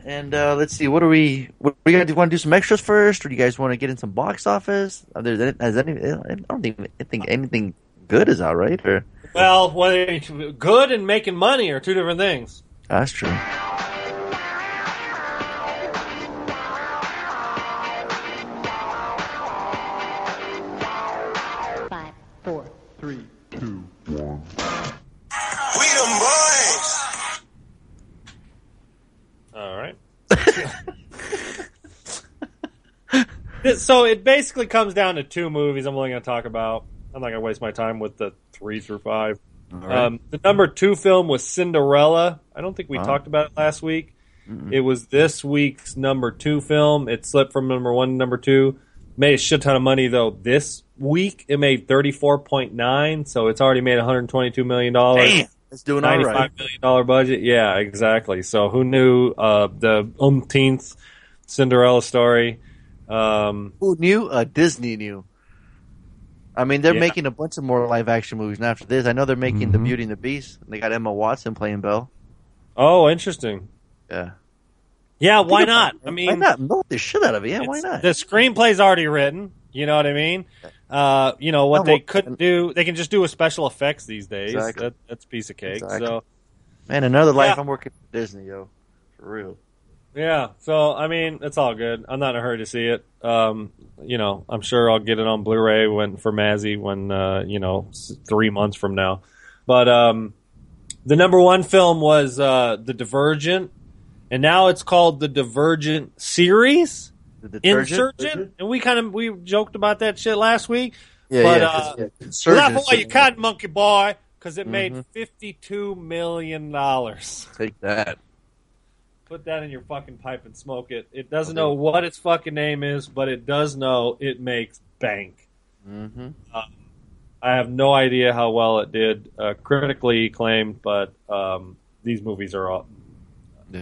And uh, let's see, what are we? What, we gonna do? Want to do some extras first, or do you guys want to get in some box office? Are there, has any? I don't think I think anything good is out, right? Or Well, whether good and making money are two different things. that's true. Them boys. All right. so it basically comes down to two movies I'm only going to talk about. I'm not going to waste my time with the three through five. Um, the number two film was Cinderella. I don't think we talked about it last week. It was this week's number two film. It slipped from number one to number two. Made a shit ton of money though. This week it made 34.9, so it's already made 122 million dollars. It's doing all Ninety-five right. million dollar budget. Yeah, exactly. So who knew uh, the umpteenth Cinderella story? Um, Who knew? Uh, Disney knew. I mean, they're Yeah. making a bunch of more live action movies now after this. I know they're making The Mhm. Beauty and the Beast. They got Emma Watson playing Belle. oh, interesting. Yeah. Yeah, why not? I mean, why not? Milk the shit out of it. Yeah, why not? The screenplay's already written. You know what I mean? Uh, you know what Oh, they couldn't do. They can just do with special effects these days. Exactly. That, that's a piece of cake. Exactly. So Man, another life Yeah. I'm working for Disney, yo. For real. Yeah, so I mean, it's all good. I'm not in a hurry to see it. Um, you know, I'm sure I'll get it on Blu-ray when for Mazzy when uh, you know three months from now. But um, the number one film was uh, The Divergent, and now it's called the Divergent series. The detergent? Insurgent, and we kind of we joked about that shit last week. Yeah, but yeah. uh, yeah, laugh while you can, monkey boy, because it made Mhm. fifty-two million dollars. Take that. Put that in your fucking pipe and smoke it. It doesn't know what its fucking name is, but it does know it makes bank. Mm-hmm. I have no idea how well it did, uh, critically acclaimed, but um, these movies are all Yeah.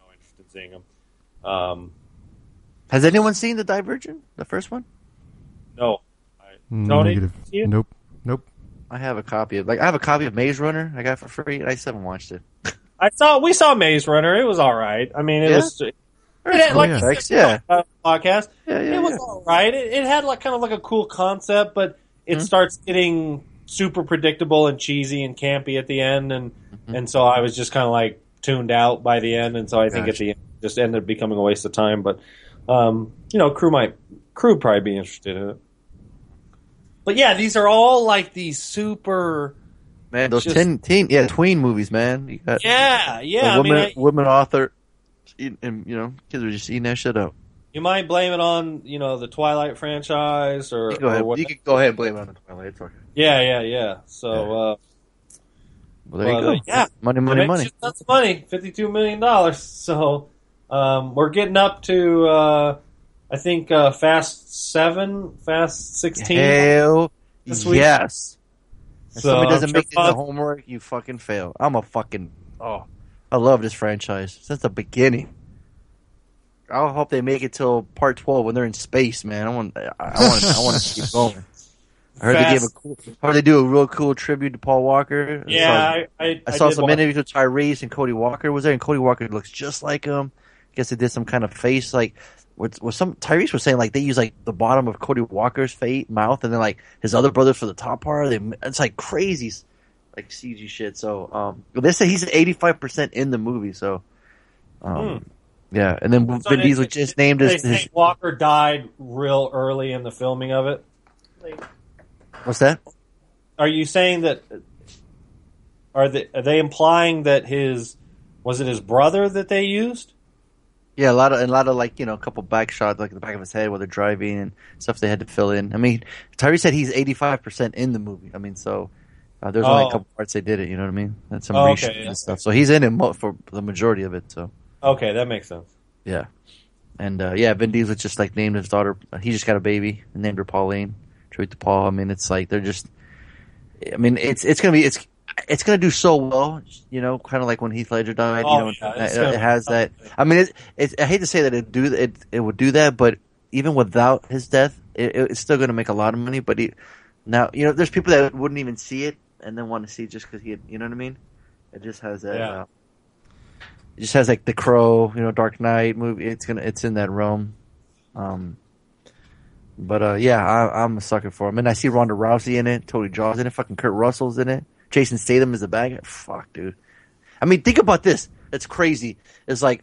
no interest in seeing them. Um, Has anyone seen the Divergent, the first one? no, I, Tony, Negative. see it? Nope. Nope. I have a copy of like I have a copy of Maze Runner I got for free. and I still haven't watched it. I saw we saw Maze Runner. It was all right. I mean, it Yeah? was it had, Oh, like yeah. you said, Thanks, yeah. podcast. Yeah, yeah, it was yeah. all right. It, it had like kind of like a cool concept, but it Mhm. starts getting super predictable and cheesy and campy at the end, and Mm-hmm. and so I was just kind of like tuned out by the end, and so I think at the end it just ended up becoming a waste of time. But um, you know, crew might crew probably be interested in it. But yeah, these are all like these super. Man, those Just- teen, teen, yeah, tween movies, man. You got Yeah, yeah. a I mean, woman, I, woman author, and you know, kids are just eating that shit up. you might blame it on you know the Twilight franchise or, You go ahead. what- You can go ahead and blame it on the Twilight. It's okay. yeah, yeah, yeah. So. Uh, Well, there you go. uh, yeah. money, money, money. That's money. Fifty-two million dollars. So um, we're getting up to, uh, I think, uh, Fast Seven, Fast Sixteen. Hell this week. yes. If So somebody doesn't make it the homework, you fucking fail. I'm a fucking oh, I love this franchise since the beginning. I hope they make it till part twelve when they're in space, man. I want, I I want, I want to keep going. I heard they gave a cool, heard they do a real cool tribute to Paul Walker. Yeah, I I, I, saw, I saw some watch- interviews with Tyrese and Cody Walker was there, and Cody Walker looks just like him. I guess they did some kind of face like. Was, was some Tyrese was saying like they use like the bottom of Cody Walker's face mouth and then like his other brothers for the top part. They it's like crazy, like CG shit. So um, they say he's eighty five percent in the movie. So um, yeah, and then So Vin Diesel just named his, his Walker died real early in the filming of it. what's that? Are you saying that? Are they are they implying that his was it his brother that they used? Yeah, a lot of a lot of like you know a couple back shots like the back of his head while they're driving and stuff they had to fill in. I mean, Tyrese said he's eighty five percent in the movie. I mean, so uh, there's only Oh. a couple parts they did it. You know what I mean? That's some Oh, okay, yeah. and stuff. So he's in it mo- for the majority of it. So Okay, that makes sense. yeah, and uh, yeah, Vin Diesel just like named his daughter. He just got a baby and named her Pauline. Tribute to Paul. I mean, it's like they're just. I mean, it's it's gonna be it's. It's gonna do so well, you know, kind of like when Heath Ledger died. Oh, you know, yeah, it, it has that. I mean, it, it, I hate to say that it do it it would do that, but even without his death, it, it's still going to make a lot of money. But he, now, you know, there's people that wouldn't even see it and then want to see it just because he, had, you know what I mean? It just has that. Yeah. Uh, it just has like the Crow, you know, Dark Knight movie. It's gonna, it's in that realm. Um, but uh, yeah, I, I'm a sucker for him, and I see Ronda Rousey in it, Tony Jaa's in it, fucking Kurt Russell's in it, Jason Statham is the bad guy. Fuck, dude. I mean, think about this. It's crazy. It's like,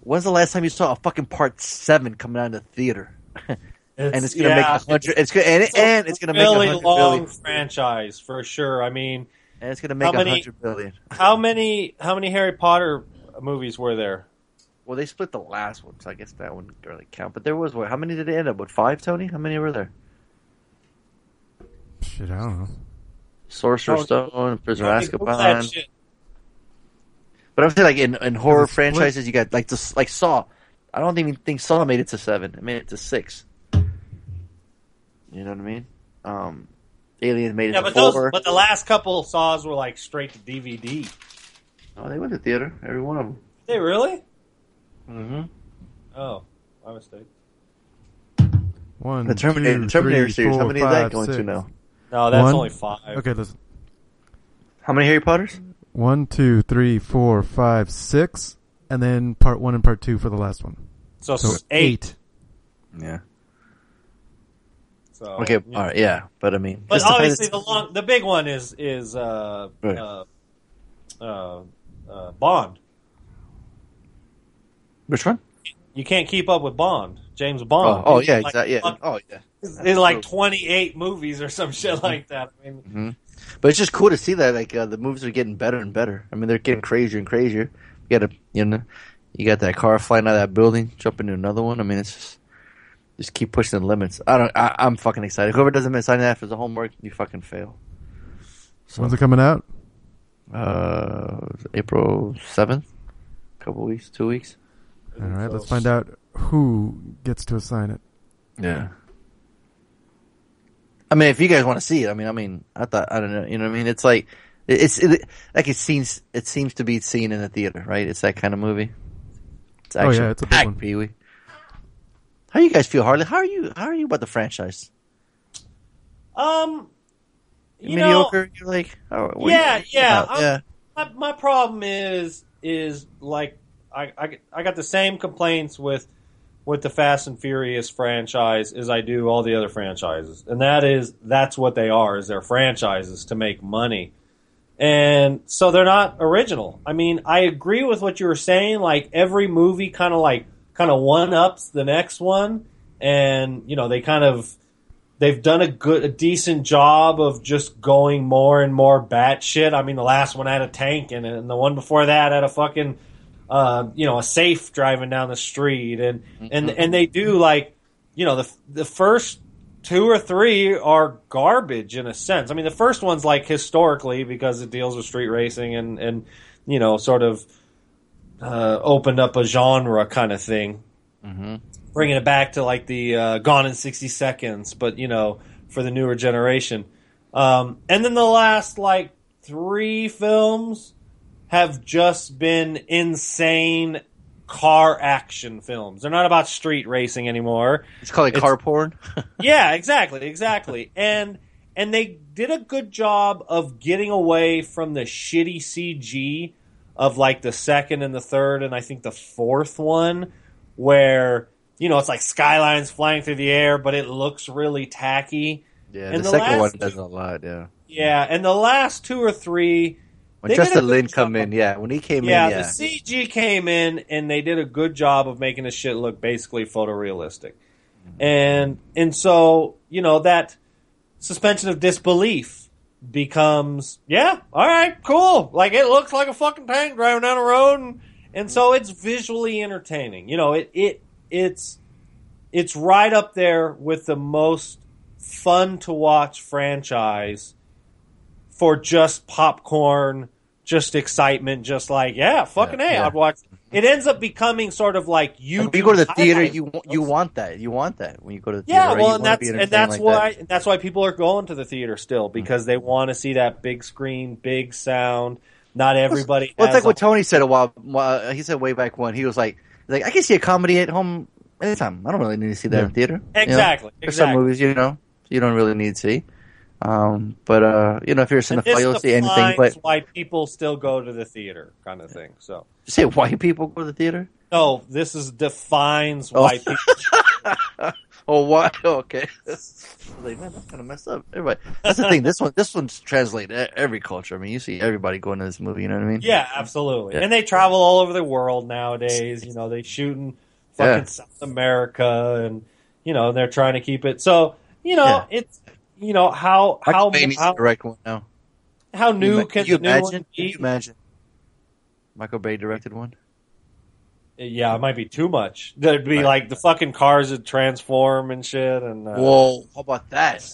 when's the last time you saw a fucking part seven coming out in the theater? and it's gonna yeah, make a hundred. It's gonna and, it, a and it's gonna really make a hundred long billion. franchise for sure. I mean, And it's gonna make How a many- hundred billion. how many how many Harry Potter movies were there? Well, they split the last one, so I guess that wouldn't really count. But there was what? How many did it end up with? Five, Tony? How many were there? Shit, I don't know. Sorcerer's Oh, Stone, Prisoner Tony, of Google Azkaban. But I'm saying, like in, in horror It's split. franchises, you got like just like Saw. I don't even think Saw made it to seven. It made it to six. You know what I mean? Um, Alien made it Yeah, to but those but the last couple saws were like straight to DVD. oh, they went to theater. Every one of them. Did they really? Mm-hmm. Oh, my mistake. One, The Terminator, two, Terminator three, series. How four, many is that five, going to six. now? No, that's One? only five. Okay, listen. How many Harry Potters? One, two, three, four, five, six, and then part one and part two for the last one. So, So s- eight. Yeah. So, Okay. yeah. All right. Yeah. But I mean, But just the fact obviously, it's- the long, the big one is is uh, Right. uh, uh, uh, Bond. Which one? You can't keep up with Bond, James Oh, Bond. oh He's yeah, like exactly. Yeah. fuck- Oh yeah. It's like 28 movies or some shit like that. I mean, But it's just cool to see that like uh, the movies are getting better and better. I mean, they're getting crazier and crazier. You got to, you know, you got that car flying out of that building, jumping into another one. I mean, it's just just keep pushing the limits. I don't. I, I'm fucking excited. Whoever doesn't miss sign that for the homework, you fucking fail. So, When's it coming out? Uh, April seventh, A couple weeks, two weeks. All right, let's find out who gets to assign it. Yeah. I mean, if you guys want to see it, I mean, I mean, I thought, I don't know, you know what I mean? It's like, it- it's, it, like it seems, it seems to be seen in the theater, right? It's that kind of movie. It's Oh, yeah, it's a big packed, one. Pee Wee. How you guys feel, Harley? How are you, how are you about the franchise? um, you know, Mediocre? You're like, oh, Yeah, you yeah, yeah. my, my problem is is like I, I I got the same complaints with with the Fast and Furious franchise as I do all the other franchises, and that is that's what they are is they're franchises to make money, and so they're not original. I mean, I agree with what you were saying. Like every movie, kind of like kind of one ups the next one, and you know they kind of they've done a good, a decent job of just going more and more batshit. I mean, the last one had a tank in it, and the one before that had a fucking, uh, you know, a safe driving down the street, and and and they do like, you know, the the first two or three are garbage in a sense. I mean, the first one's like historically because it deals with street racing and and you know, sort of uh, opened up a genre kind of thing bringing it back to like the uh, Gone in 60 Seconds, but you know, for the newer generation. Um, and then the last like three films have just been insane car action films. They're not about street racing anymore. It's called It's- car porn. Yeah, exactly, exactly. And and they did a good job of getting away from the shitty CG of like the second and the third and I think the fourth one where you know it's like skylines flying through the air but it looks really tacky. yeah, And the, the second one last- does a lot, yeah. Yeah, and the last two or three When Justin Lin come in, yeah, when he came yeah, in, yeah. the CG came in and they did a good job of making the shit look basically photorealistic. And and so, you know, that suspension of disbelief becomes, yeah, all right, cool. Like it looks like a fucking tank driving down the road and, and so it's visually entertaining. You know, it it it's it's right up there with the most fun to watch franchise for just popcorn, just excitement, just like yeah, fucking Yeah, hey, yeah. I'd watch. It ends up becoming sort of like you. Like, when you go to the theater, you want you want that. You want that when you go to the theater. Yeah, right? Well, and that's and that's like why that. that's why people are going to the theater still mm-hmm. because they want to see that big screen, big sound. Not everybody. Well, it's like what Tony said a while. while- uh, He said way back when he was like, like I can see a comedy at home anytime. I don't really need to see that in theater. You know? Exactly, There's some movies you know you don't really need to see. Um, but uh, you know, if you're a cinephile, you'll see anything. But why people still go to the theater, kind of thing. So you say white people go to the theater. no, this is defines Oh. why people. Oh, why? Okay. Like, man, that's kind of messed up. Everybody. That's the thing. This one, this one's translated every culture. I mean, you see everybody going to this movie. You know what I mean? Yeah, absolutely. Yeah. And they travel all over the world nowadays. You know, they shoot in fucking Yeah. South America, and you know they're trying to keep it. So you know, Yeah. it's you know how Michael how Bay needs to how, direct one now. how Can new you, can can you the new imagine? one Can you imagine? Michael Bay directed one. Yeah, it might be too much. There'd be like the fucking cars would transform and shit. And uh, Whoa! How about that?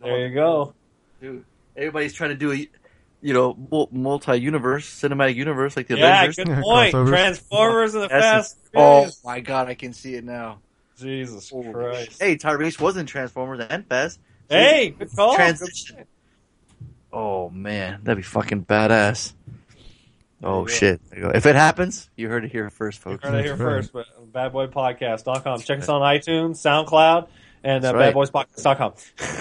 there you go. Dude, everybody's trying to do a, you know, multi-universe, cinematic universe like the Yeah, Avengers. good point. Transformers and the That's Fast. a- oh my god, I can see it now. Jesus Holy Christ! shit. Hey, Tyrese was in Transformers and Fast. So Hey, good call. Transition. Oh man, that'd be fucking badass. Oh you shit! There you go. If it happens, you heard it here first, folks. You heard it here That's right. first, but badboypodcast.com. Check us on iTunes, SoundCloud, and uh, That's right. badboyspodcast.com.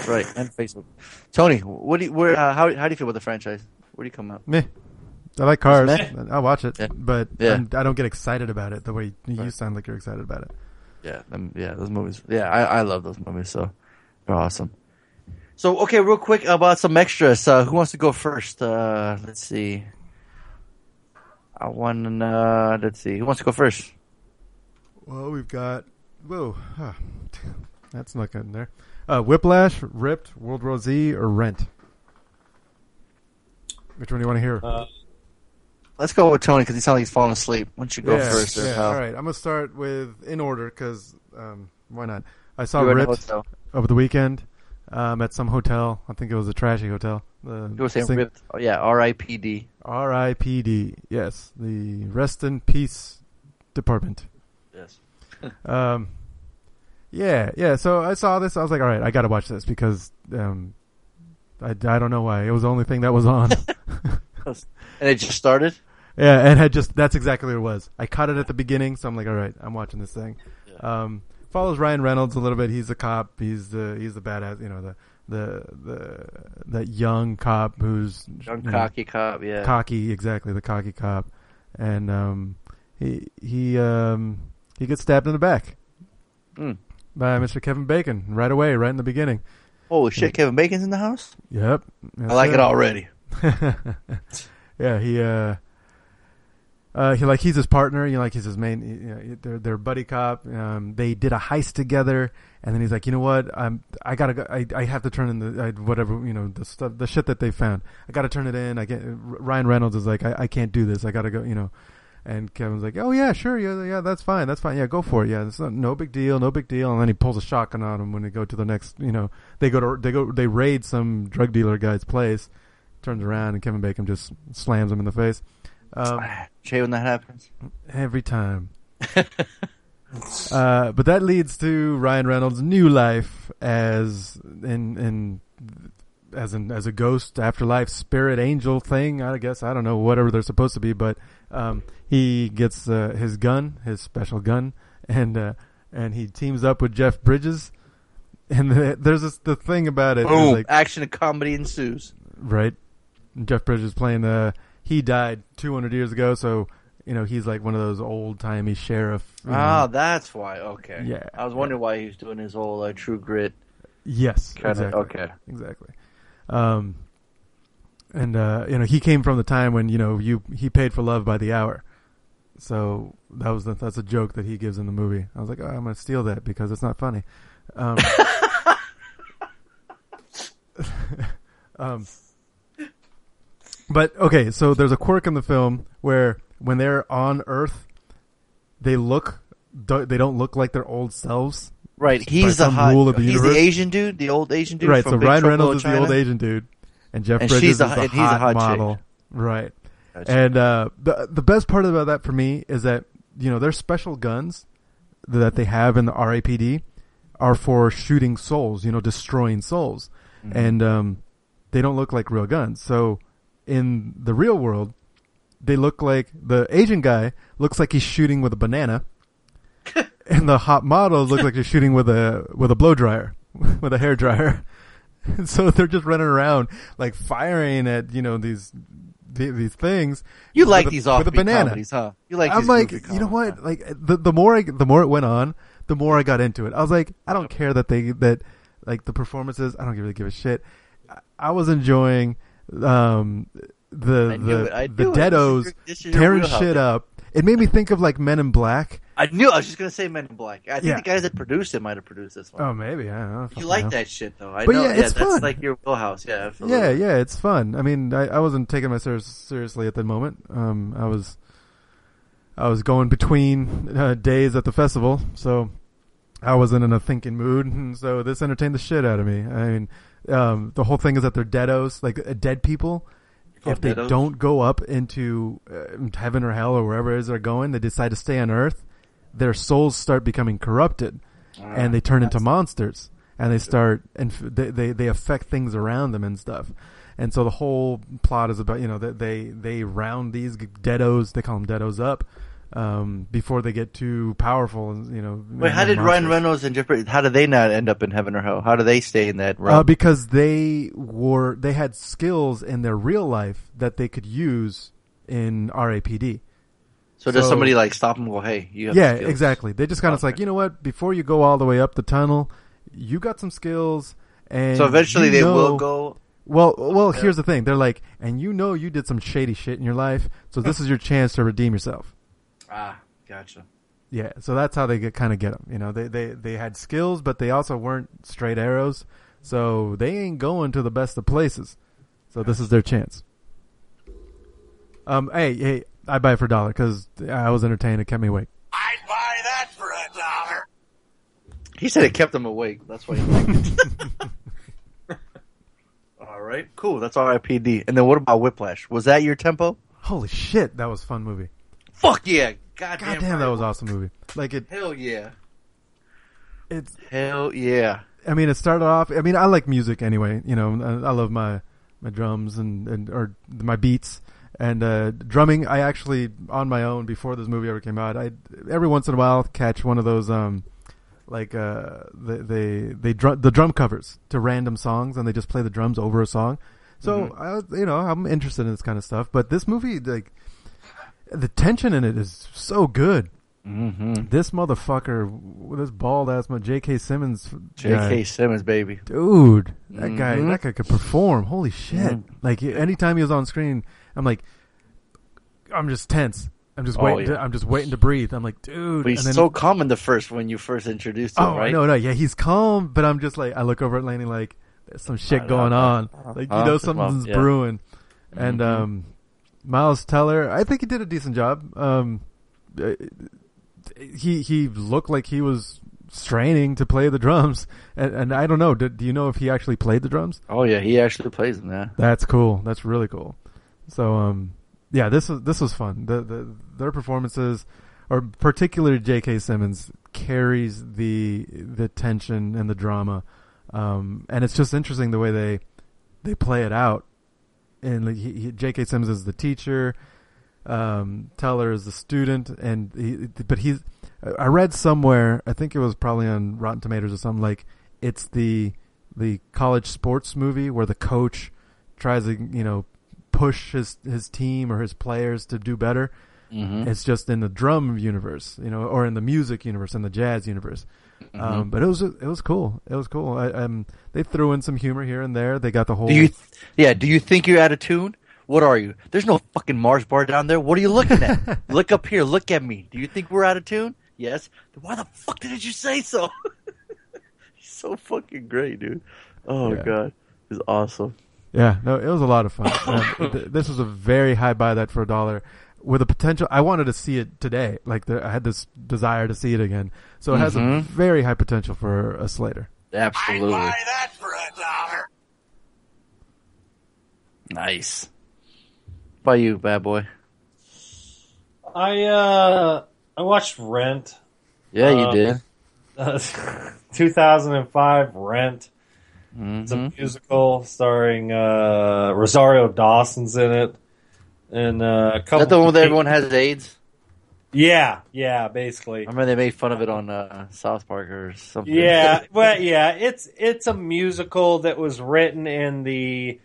Right, and Facebook. Tony, what do you, where, uh, how, how do you feel about the franchise? Where do you come out? Meh. I like cars. I'll watch it, Yeah. but Yeah. I'm, I don't get excited about it the way you Right. sound like you're excited about it. Yeah, them, yeah, those movies. Yeah, I, I love those movies. So they're awesome. So okay, real quick about some extras. Uh, who wants to go first? Uh, let's see. I want. Uh, let's see. Who wants to go first? Well, we've got whoa, huh, that's not good in there. Uh, Whiplash, Ripped, World War Z, or Rent. Which one do you want to hear? Uh, Let's go with Tony because he sounds like he's falling asleep. Why don't you go yeah, first? there, yeah. pal? All right, I'm gonna start with in order because um, why not? I saw You were in a Ripped over the weekend um, at some hotel. I think it was a trashy hotel. The You were saying sing- ripped. Oh, yeah, R.I.P.D. R.I.P.D. Yes, the Rest in Peace Department. Yes. Um, yeah, yeah. So I saw this. I was like, all right, I got to watch this because um, I, I don't know why it was the only thing that was on. And it just started. yeah, and had just that's exactly what it was. I caught it at the beginning, so I'm like, all right, I'm watching this thing. Um, follows Ryan Reynolds a little bit. He's a cop. He's the he's the badass. You know the the the that young cop who's Young you know, cocky cop. Yeah. cocky exactly the cocky cop and um he he um he gets stabbed in the back Mm. by mr kevin bacon right away right in the beginning Holy shit! Kevin Bacon's in the house. yep I like it already. yeah he uh uh, he like he's his partner, you know, like he's his main. You know, they're they're buddy cop. Um, they did a heist together, and then he's like, you know what? I'm I gotta go. I I have to turn in the I, whatever you know the stuff the shit that they found. I gotta turn it in. I get Ryan Reynolds is like, I, I can't do this. I gotta go. You know, and Kevin's like, oh yeah, sure, yeah, yeah, that's fine, that's fine. Yeah, go for it. Yeah, it's not, no big deal, no big deal. And then he pulls a shotgun on him when they go to the next. You know, they go to they go they raid some drug dealer guy's place. Turns around and Kevin Bacon just slams him in the face. Um, Jay, when that happens. every time. uh, but that leads to Ryan Reynolds' new life as in in as an as a ghost, afterlife, spirit, angel thing. I guess I don't know whatever they're supposed to be, but um, he gets uh, his gun, his special gun, and uh, and he teams up with Jeff Bridges. And the, there's this, the thing about it. Boom! like, Action and comedy ensues. right? Jeff Bridges playing the. He died 200 years ago, so you know he's like one of those old timey sheriff. you know. Ah, that's why. Okay. Yeah. I was wondering why he was doing his whole uh, True Grit. Yes, Kinda- exactly. okay. exactly. Um, and uh, you know he came from the time when you know you he paid for love by the hour, so that was the, that's a joke that he gives in the movie. I was like, oh, I'm gonna steal that because it's not funny. Um, um, but okay, so there's a quirk in the film where when they're on Earth, they look they don't look like their old selves. Right. He's the hot. rule of the he's universe. the Asian dude, the old Asian dude. right. So Big Ryan Reynolds is the old Asian dude, and Jeff And Bridges is the and he's hot, a hot chick. model. Right. Gotcha. And uh, the the best part about that for me is that you know their special guns that they have in the R.I.P.D. are for shooting souls, you know, destroying souls, Mm-hmm. and um, they don't look like real guns. So in the real world, they look like the Asian guy looks like he's shooting with a banana, and the hot models look like they're shooting with a with a blow dryer, with a hair dryer. And so they're just running around like firing at you know these th- these things. You like with a- these with off a banana. comedies, huh? You like I'm these like, you know what? huh? Like the the more I, the more it went on, the more I got into it. I was like, I don't care that they that like the performances. I don't really give a shit. I, I was enjoying um the the the knew. This is deados this tearing shit up. It made me think of like Men in Black. I knew. I was just gonna say Men in Black. I think Yeah. the guys that produced it might have produced this one. Oh, maybe I don't know. you like know. that shit though? I But know. yeah, it's that's fun. like your wheelhouse. Yeah. Absolutely. Yeah, yeah, it's fun. I mean, I, I wasn't taking myself seriously at the moment. Um, I was, I was going between uh, days at the festival, so I wasn't in a thinking mood. And so this entertained the shit out of me. I mean, um, the whole thing is that they're deados, like uh, dead people. If they deados? don't go up into uh, heaven or hell or wherever it is they're going, they decide to stay on Earth. Their souls start becoming corrupted, and they turn into monsters and they start and they, they they affect things around them and stuff and so the whole plot is about you know that they they round these deados they call them deados up um, before they get too powerful and you know Wait, how did Ryan. Reynolds and Jeffrey? How did they not end up in heaven or hell? How do they stay in that realm? uh, because they were they had skills in their real life that they could use in R.I.P.D. so does somebody like stop them? and Go, hey, you have yeah skills. exactly they just kind of like you know what before you go all the way up the tunnel you got some skills and So eventually they know- will go. Well, well, here's the thing. They're like, and you know you did some shady shit in your life, so this is your chance to redeem yourself. Ah, gotcha. Yeah, so that's how they get kind of get them. You know, they, they they had skills, but they also weren't straight arrows. So they ain't going to the best of places. So this is their chance. Um, hey, hey, I buy it for a dollar because I was entertained. It kept me awake. I'd buy that for a dollar. He said it kept him awake. That's why he liked it. all right, cool. That's R.I.P.D. And then what about Whiplash? Was that your tempo? Holy shit, that was a fun movie. Fuck yeah! God, God damn, that was awesome movie. Like it, Hell yeah! it's. Hell yeah! I mean, it started off. I mean, I like music anyway. You know, I, I love my my drums and and or my beats and uh, drumming. I actually on my own before this movie ever came out. I every once in a while catch one of those um like uh they they they drum the drum covers to random songs and they just play the drums over a song. So I you know I'm interested in this kind of stuff. But this movie like the tension in it is so good. Mm-hmm. This motherfucker, with this bald ass, my J.K. Simmons, J.K. guy, Simmons, baby. dude, that guy, Mhm. that guy could perform. Holy shit! Mhm. Like anytime he was on screen, I'm like, I'm just tense. I'm just Oh, waiting. yeah. To, I'm just waiting to breathe. I'm like, dude. But he's then- so calm in the first when you first introduced him, oh right? no, no, yeah, he's calm, but I'm just like, I look over at Laney like, there's some shit going on. uh, Like you know well, something's yeah. brewing. And Mhm. um, Miles Teller, I think he did a decent job. Um, he he looked like he was straining to play the drums, and, and I don't know. Do, do you know if he actually played the drums? Oh yeah, he actually plays them. Yeah. That's cool. That's really cool. So um, yeah, this was this was fun. The the their performances, or particularly J.K. Simmons, carries the the tension and the drama, um, and it's just interesting the way they they play it out. And like he, he, J.K. Simmons is the teacher, um, Teller is the student, and he, but he's. I read somewhere, I think it was probably on Rotten Tomatoes or something like it's the the college sports movie where the coach tries to you know push his his team or his players to do better. Mm-hmm. It's just in the drum universe, you know, or in the music universe, in the jazz universe. Um, but it was it was cool. It was cool. I, um, they threw in some humor here and there. They got the whole. Do you? Yeah. Do you think you're out of tune? What are you? There's no fucking Mars bar down there. What are you looking at? look up here. Look at me. Do you think we're out of tune? Yes. Then why the fuck did you say so? So fucking great, dude. Oh Yeah. god, he's awesome. Yeah, no, it was a lot of fun. Um, th- this was a very high buy that for a dollar, with a potential. I wanted to see it today. Like the, I had this desire to see it again. So it has a Mhm. very high potential for a Slater. I'd Absolutely buy that for a dollar. nice. By you, bad boy. I uh I watched Rent. Yeah, you Uh, did. Uh, 2005 Rent. It's a Mhm. musical starring uh, Rosario Dawson's in it, and uh, a Is that the one where everyone has AIDS? Yeah, yeah, basically. I remember they made fun of it on uh, South Park or something. Yeah, well, yeah, it's it's a musical that was written in the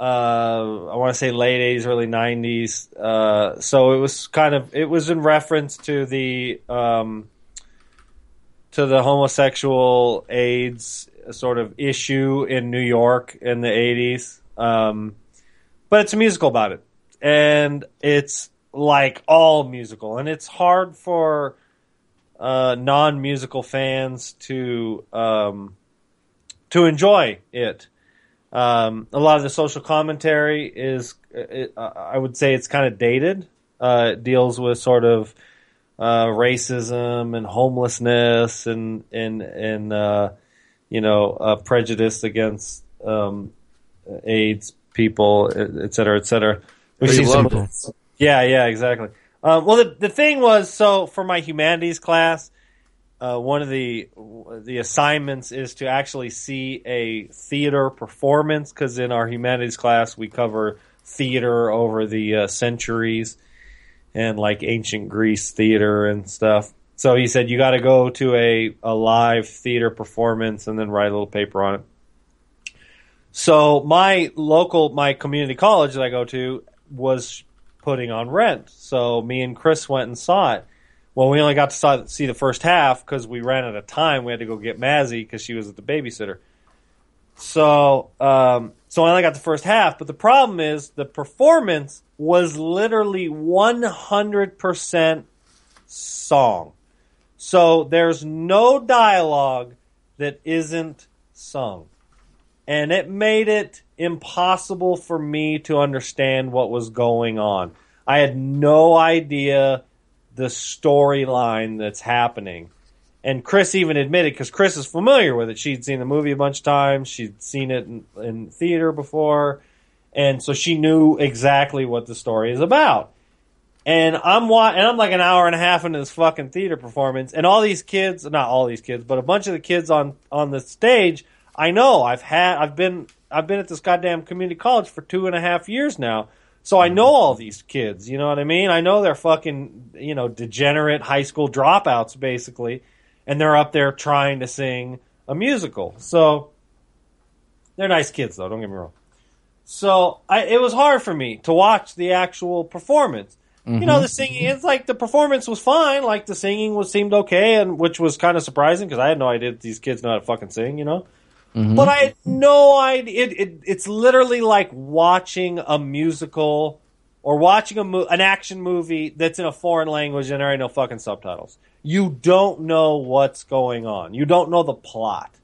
uh, I want to say late eighties, early nineties. Uh, so it was kind of it was in reference to the um, to the homosexual AIDS sort of issue in New York in the eighties. Um, but it's a musical about it, and it's like all musical, and it's hard for uh, non-musical fans to um, to enjoy it. Um, a lot of the social commentary is, it, I would say, it's kind of dated. Uh, it deals with sort of uh, racism and homelessness and and and uh, you know uh, prejudice against um, AIDS people, et cetera, et cetera. Which You seems love it. yeah, yeah, exactly. Um, well, the the thing was, so for my humanities class, uh, one of the the assignments is to actually see a theater performance because in our humanities class we cover theater over the uh, centuries and like ancient Greece theater and stuff. So he said you got to go to a a live theater performance and then write a little paper on it. So my local, my community college that I go to was putting on Rent. So me and Chris went and saw it. Well, we only got to see the first half because we ran out of time. We had to go get Mazzy because she was at the babysitter. So, um, so I only got the first half. But the problem is the performance was literally 100% song. So there's no dialogue that isn't sung. And it made it impossible for me to understand what was going on. I had no idea the storyline that's happening. And Chris even admitted, because Chris is familiar with it. She'd seen the movie a bunch of times. She'd seen it in, in theater before. And so she knew exactly what the story is about. And I'm wa- and I'm like an hour and a half into this fucking theater performance, and all these kids, not all these kids, but a bunch of the kids on on the stage, I know I've had, I've been, I've been at this goddamn community college for two and a half years now, so I know all these kids. You know what I mean? I know they're fucking, you know, degenerate high school dropouts basically, and they're up there trying to sing a musical. So they're nice kids, though. Don't get me wrong. So I, it was hard for me to watch the actual performance. You know, the singing, it's like the performance was fine. Like the singing was seemed okay, and which was kind of surprising because I had no idea these kids know how to fucking sing, you know? Mm-hmm. But I had no idea. It, it, it's literally like watching a musical or watching a mo- an action movie that's in a foreign language and there ain't no fucking subtitles. You don't know what's going on. You don't know the plot.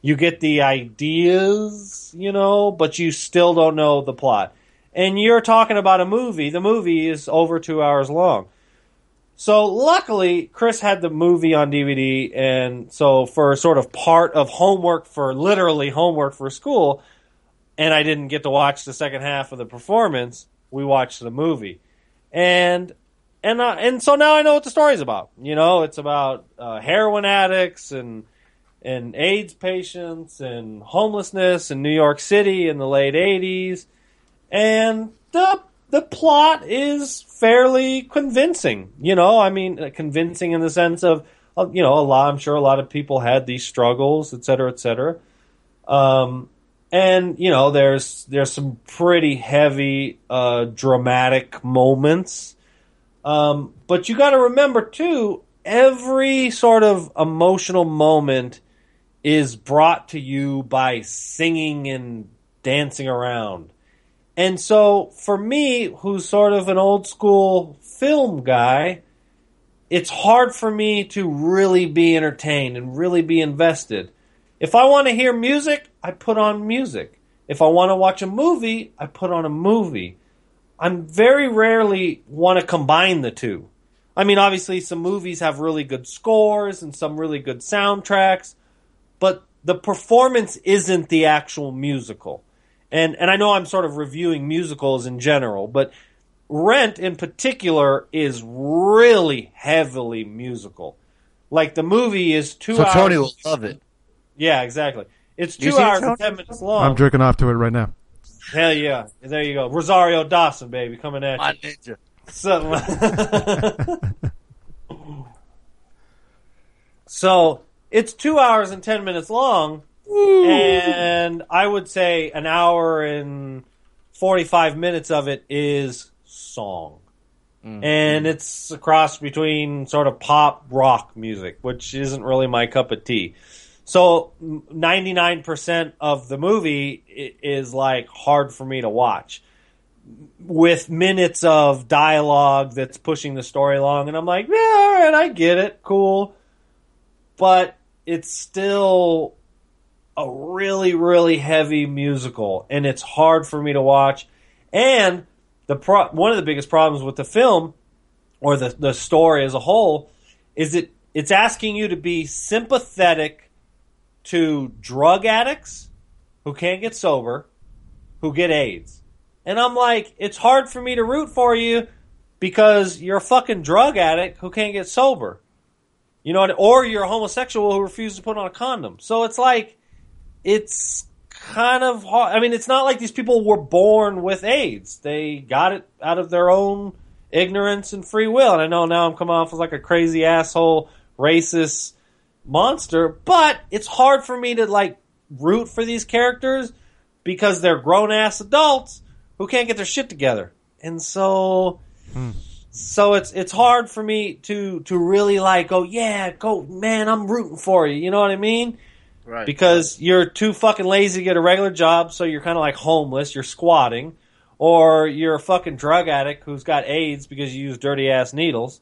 You get the ideas, you know, but you still don't know the plot. And you're talking about a movie. The movie is over two hours long. So luckily, Chris had the movie on DVD, and so for sort of part of homework for literally homework for school, and I didn't get to watch the second half of the performance. We watched the movie, and and uh, and so now I know what the story's about. You know, it's about uh, heroin addicts and and AIDS patients and homelessness in New York City in the late '80s, and the the plot is fairly convincing. You know, I mean, uh, convincing in the sense of, uh, you know, a lot. I'm sure a lot of people had these struggles, et cetera, et cetera. Um, and you know, there's there's some pretty heavy, uh, dramatic moments. Um, but you got to remember too, every sort of emotional moment is brought to you by singing and dancing around. And so for me, who's sort of an old school film guy, it's hard for me to really be entertained and really be invested. If I want to hear music, I put on music. If I want to watch a movie, I put on a movie. I'm very rarely want to combine the two. I mean, obviously, some movies have really good scores and some really good soundtracks, but the performance isn't the actual musical. And and I know I'm sort of reviewing musicals in general, but Rent in particular is really heavily musical. Like the movie is two So hours. Tony will love it. Yeah, exactly. It's two hours and ten minutes long. I'm jerking off to it right now. Hell yeah! There you go, Rosario Dawson, baby, coming at My you. ninja. So, so it's two hours and ten minutes long, and I would say an hour and forty-five minutes of it is song, mm-hmm. and it's a cross between sort of pop rock music, which isn't really my cup of tea. So ninety-nine percent of the movie is like hard for me to watch. With minutes of dialogue that's pushing the story along, and I'm like, yeah, all right, I get it, cool, but it's still a really, really heavy musical, and it's hard for me to watch. And the pro- one of the biggest problems with the film or the the story as a whole is it it's asking you to be sympathetic to drug addicts who can't get sober, who get AIDS. And I'm like, it's hard for me to root for you because you're a fucking drug addict who can't get sober. You know, or you're a homosexual who refuses to put on a condom. So it's like, it's kind of hard. I mean, it's not like these people were born with AIDS. They got it out of their own ignorance and free will. And I know now I'm coming off as like a crazy asshole, racist monster, but it's hard for me to like root for these characters because they're grown ass adults who can't get their shit together. And so hmm. so it's it's hard for me to to really like go, yeah, go man, I'm rooting for you. You know what I mean? Right. Because you're too fucking lazy to get a regular job, so you're kind of like homeless, you're squatting, or you're a fucking drug addict who's got AIDS because you use dirty ass needles.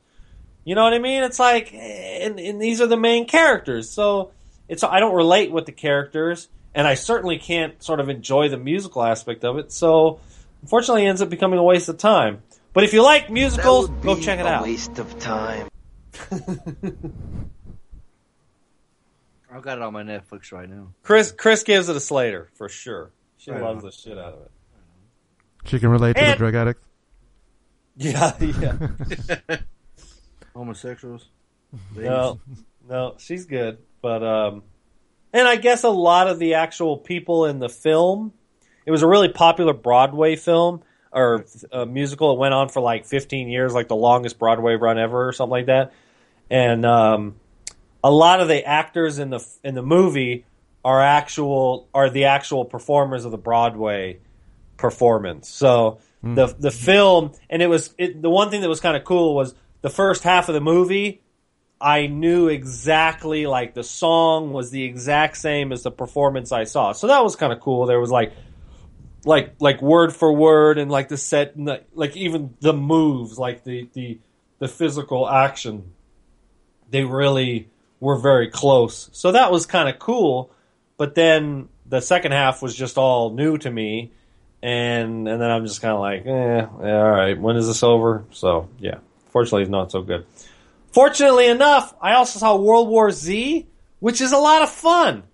You know what I mean? It's like, eh, and, and these are the main characters, so it's I don't relate with the characters, and I certainly can't sort of enjoy the musical aspect of it. So, unfortunately, it ends up becoming a waste of time. But if you like musicals, go check it out. waste of time. I've got it on my Netflix right now. Chris Chris gives it a Slater for sure. She Right loves on. the shit out of it. She can relate to the drug addict. Yeah, yeah. Homosexuals. No, no, she's good. But um, and I guess a lot of the actual people in the film, it was a really popular Broadway film or a musical. It went on for like 15 years, like the longest Broadway run ever, or something like that. And um, a lot of the actors in the in the movie are actual are the actual performers of the Broadway performance. So hmm. the the film and it was it, the one thing that was kind of cool was the first half of the movie I knew exactly like the song was the exact same as the performance I saw. So that was kind of cool. There was like like like word for word and like the set and the, like even the moves like the the the physical action they really were very close. So that was kind of cool. But then the second half was just all new to me and and then I'm just kind of like, eh, yeah, all right, when is this over? So yeah, fortunately, it's not so good. Fortunately enough, I also saw World War Z, which is a lot of fun.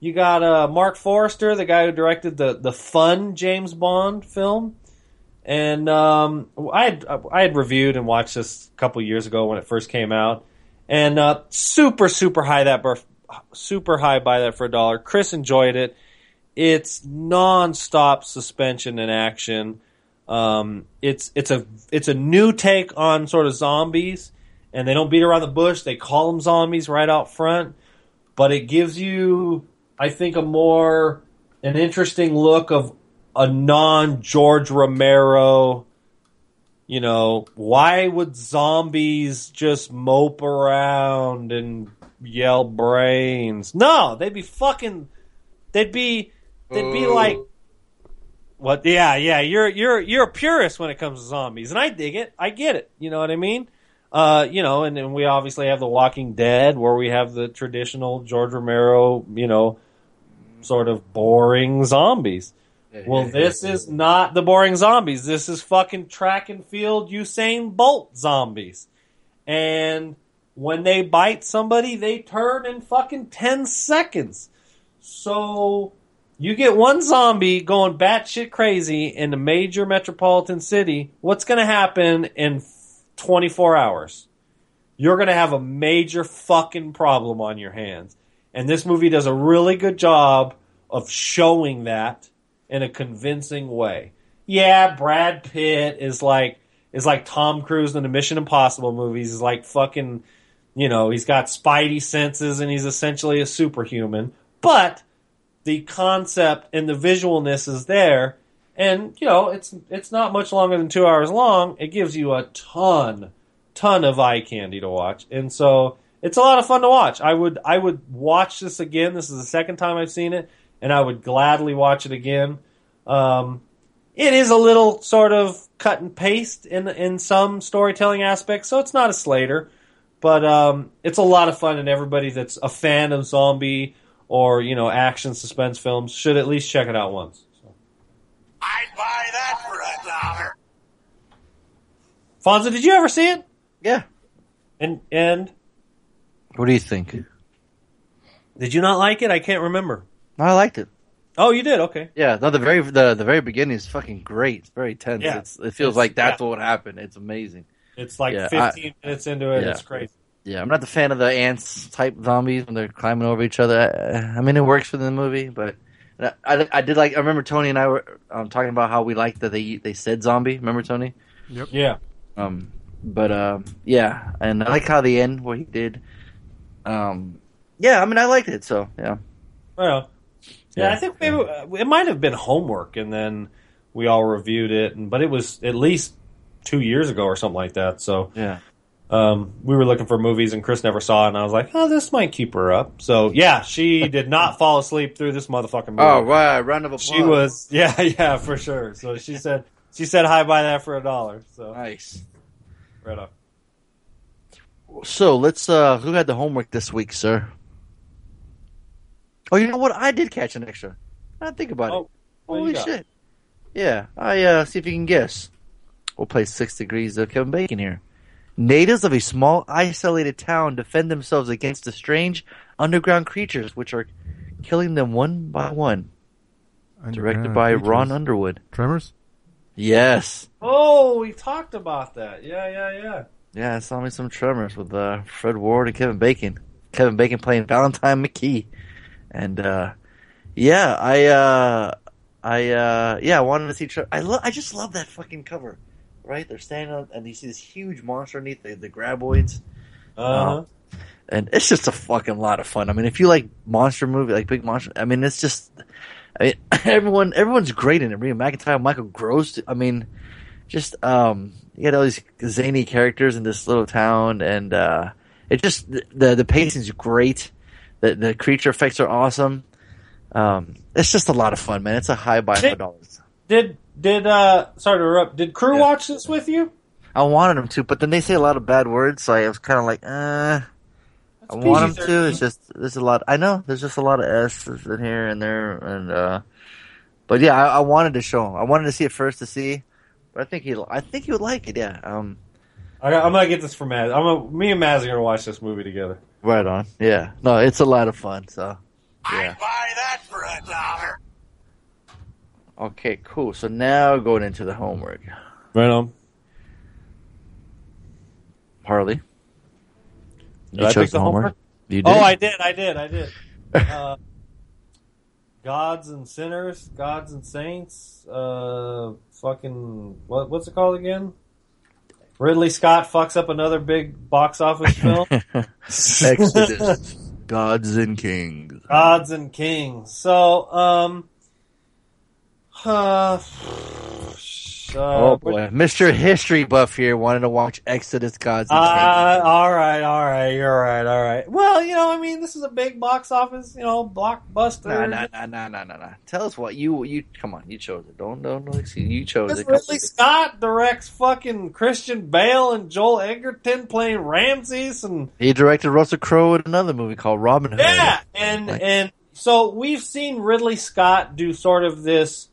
You got uh, Marc Forster, the guy who directed the the fun James Bond film, and um, I had I had reviewed and watched this a couple years ago when it first came out, and uh, super super high that super high buy that for a dollar. Chris enjoyed it it's non-stop suspension and action. Um, it's it's a it's a new take on sort of zombies, and they don't beat around the bush. They call them zombies right out front, but it gives you, I think, a more an interesting look of a non George Romero. You know, why would zombies just mope around and yell brains? No, they'd be fucking. They'd be. They'd be like. What? Yeah, yeah. You're you're you're a purist when it comes to zombies, and I dig it. I get it. You know what I mean? Uh, you know, and then we obviously have The Walking Dead, where we have the traditional George Romero, you know, sort of boring zombies. Well, this is not the boring zombies. This is fucking track and field Usain Bolt zombies. And when they bite somebody, they turn in fucking 10 seconds. So you get one zombie going batshit crazy in a major metropolitan city. What's going to happen in 24 hours? You're going to have a major fucking problem on your hands. And this movie does a really good job of showing that in a convincing way. Yeah, Brad Pitt is like is like Tom Cruise in the Mission Impossible movies. Is like fucking, you know, he's got spidey senses and he's essentially a superhuman. But the concept and the visualness is there, and you know, it's it's not much longer than two hours long. It gives you a ton, ton of eye candy to watch, and so it's a lot of fun to watch. I would I would watch this again. This is the second time I've seen it, and I would gladly watch it again. Um, it is a little sort of cut and paste in in some storytelling aspects, so it's not a Slater, but um, it's a lot of fun, and everybody that's a fan of zombie or you know action suspense films should at least check it out once. So. I'd buy that for a dollar. Fonzo, did you ever see it? Yeah. And and What do you think? did you not like it? I can't remember. I liked it. Oh, you did. Okay. Yeah, no, the very the the very beginning is fucking great. It's very tense. Yeah. It's, it feels It's- like that's yeah. what happened. It's amazing. It's like Yeah, I- 15 minutes into it. yeah. It's crazy. Yeah, I'm not the fan of the ants type zombies when they're climbing over each other. I, I mean, it works for the movie, but I, I, I did like. I remember Tony and I were um, talking about how we liked that they they said zombie. Remember Tony? Yep. Yeah. Um, but um, yeah, and I like how the end what he did. Um, yeah, I mean, I liked it. So yeah, Well, yeah, Yeah. I think maybe uh, it might have been homework, and then we all reviewed it, and but it was at least two years ago or something like that. So yeah. um, we were looking for movies, and Chris never saw it, and I was like, "Oh, this might keep her up." So yeah, she did not fall asleep through this motherfucking movie. Oh, wow! Round of applause. she was, yeah, yeah, for sure. So she said, she said, "Hi, buy that for a dollar." So nice. right on. So let's. uh Who had the homework this week, sir? Oh, you know what? I did catch an extra. I didn't think about Oh, it. what you Holy got? shit! Yeah, I uh see if you can guess. We'll play six degrees of Kevin Bacon here. Natives of a small, isolated town defend themselves against the strange underground creatures, which are killing them one by one. Directed by creatures. Ron Underwood. Tremors. Yes. Oh, we talked about that. Yeah, yeah, yeah. Yeah, I saw me some Tremors with uh, Fred Ward and Kevin Bacon. Kevin Bacon playing Valentine McKee, and uh, yeah, I uh, I uh, yeah, I wanted to see. Tre- I lo- I just love that fucking cover. Right, they're standing up, and you see this huge monster underneath the, the graboids, Uh-huh. and it's just a fucking lot of fun. I mean, if you like monster movie, like big monster, I mean, it's just, I mean, everyone everyone's great in it. Rita McIntyre, Michael Gross. I mean, just um, you got all these zany characters in this little town, and uh, it just the the pacing's great. The the creature effects are awesome. Um, it's just a lot of fun, man. It's a high buy for dollars. Did did uh sorry to interrupt. Did Crew Yeah. watch this with you? I wanted them to, but then they say a lot of bad words, so I was kind of like, uh, I want them to. It's just there's a lot. I know there's just a lot of S's in here and there, and uh, but yeah, I, I wanted to show him. I wanted to see it first to see, but I think he, I think he would like it. Yeah. Um. I, I'm gonna get this for Maz. I'm gonna, me and Maz are gonna watch this movie together. Right on. Yeah. No, it's a lot of fun. So. I'd Yeah. buy that for a dollar. Okay. Cool. So now going into the homework, Right on. Harley. Did I pick the homework? You did. Oh, I did. I did. I did. Uh, gods and sinners, gods and saints. Uh, fucking what? What's it called again? Ridley Scott fucks up another big box office film. Exodus. Gods and kings. gods and kings. So, um, uh, Oh boy, Mr. History Buff here wanted to watch Exodus Gods Uh, all right, all right, you're right, all right. Well, you know, I mean, this is a big box office, you know, blockbuster. Nah, nah, nah, nah, nah, nah, nah. Tell us what you you come on. You chose it. Don't don't don't excuse. You chose it. Ridley Scott directs fucking Christian Bale and Joel Edgerton playing Ramses and He directed Russell Crowe in another movie called Robin Hood. yeah, and Like- and so we've seen Ridley Scott do sort of this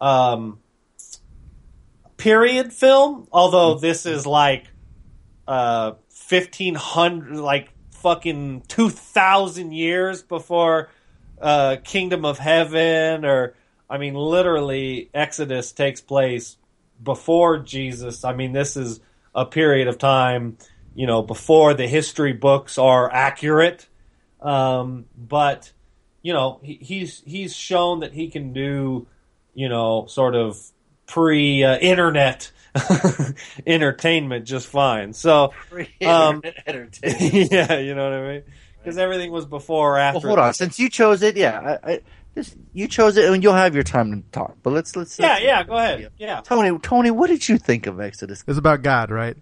um period film, although this is like uh fifteen hundred, like fucking two thousand years before uh Kingdom of Heaven, or I mean, literally Exodus takes place before Jesus. I mean, this is a period of time, you know, before the history books are accurate. Um, but you know, he, he's he's shown that he can do, you know, sort of pre uh, internet entertainment just fine. So Um, Entertainment. yeah, you know what I mean? Because everything was before or well, after. hold on. Since you chose it, yeah, I, I, just you chose it, and you'll have your time to talk. But let's let's. Yeah, let's- yeah. Go ahead. Yeah. Tony, Tony, what did you think of Exodus? It's about God, right?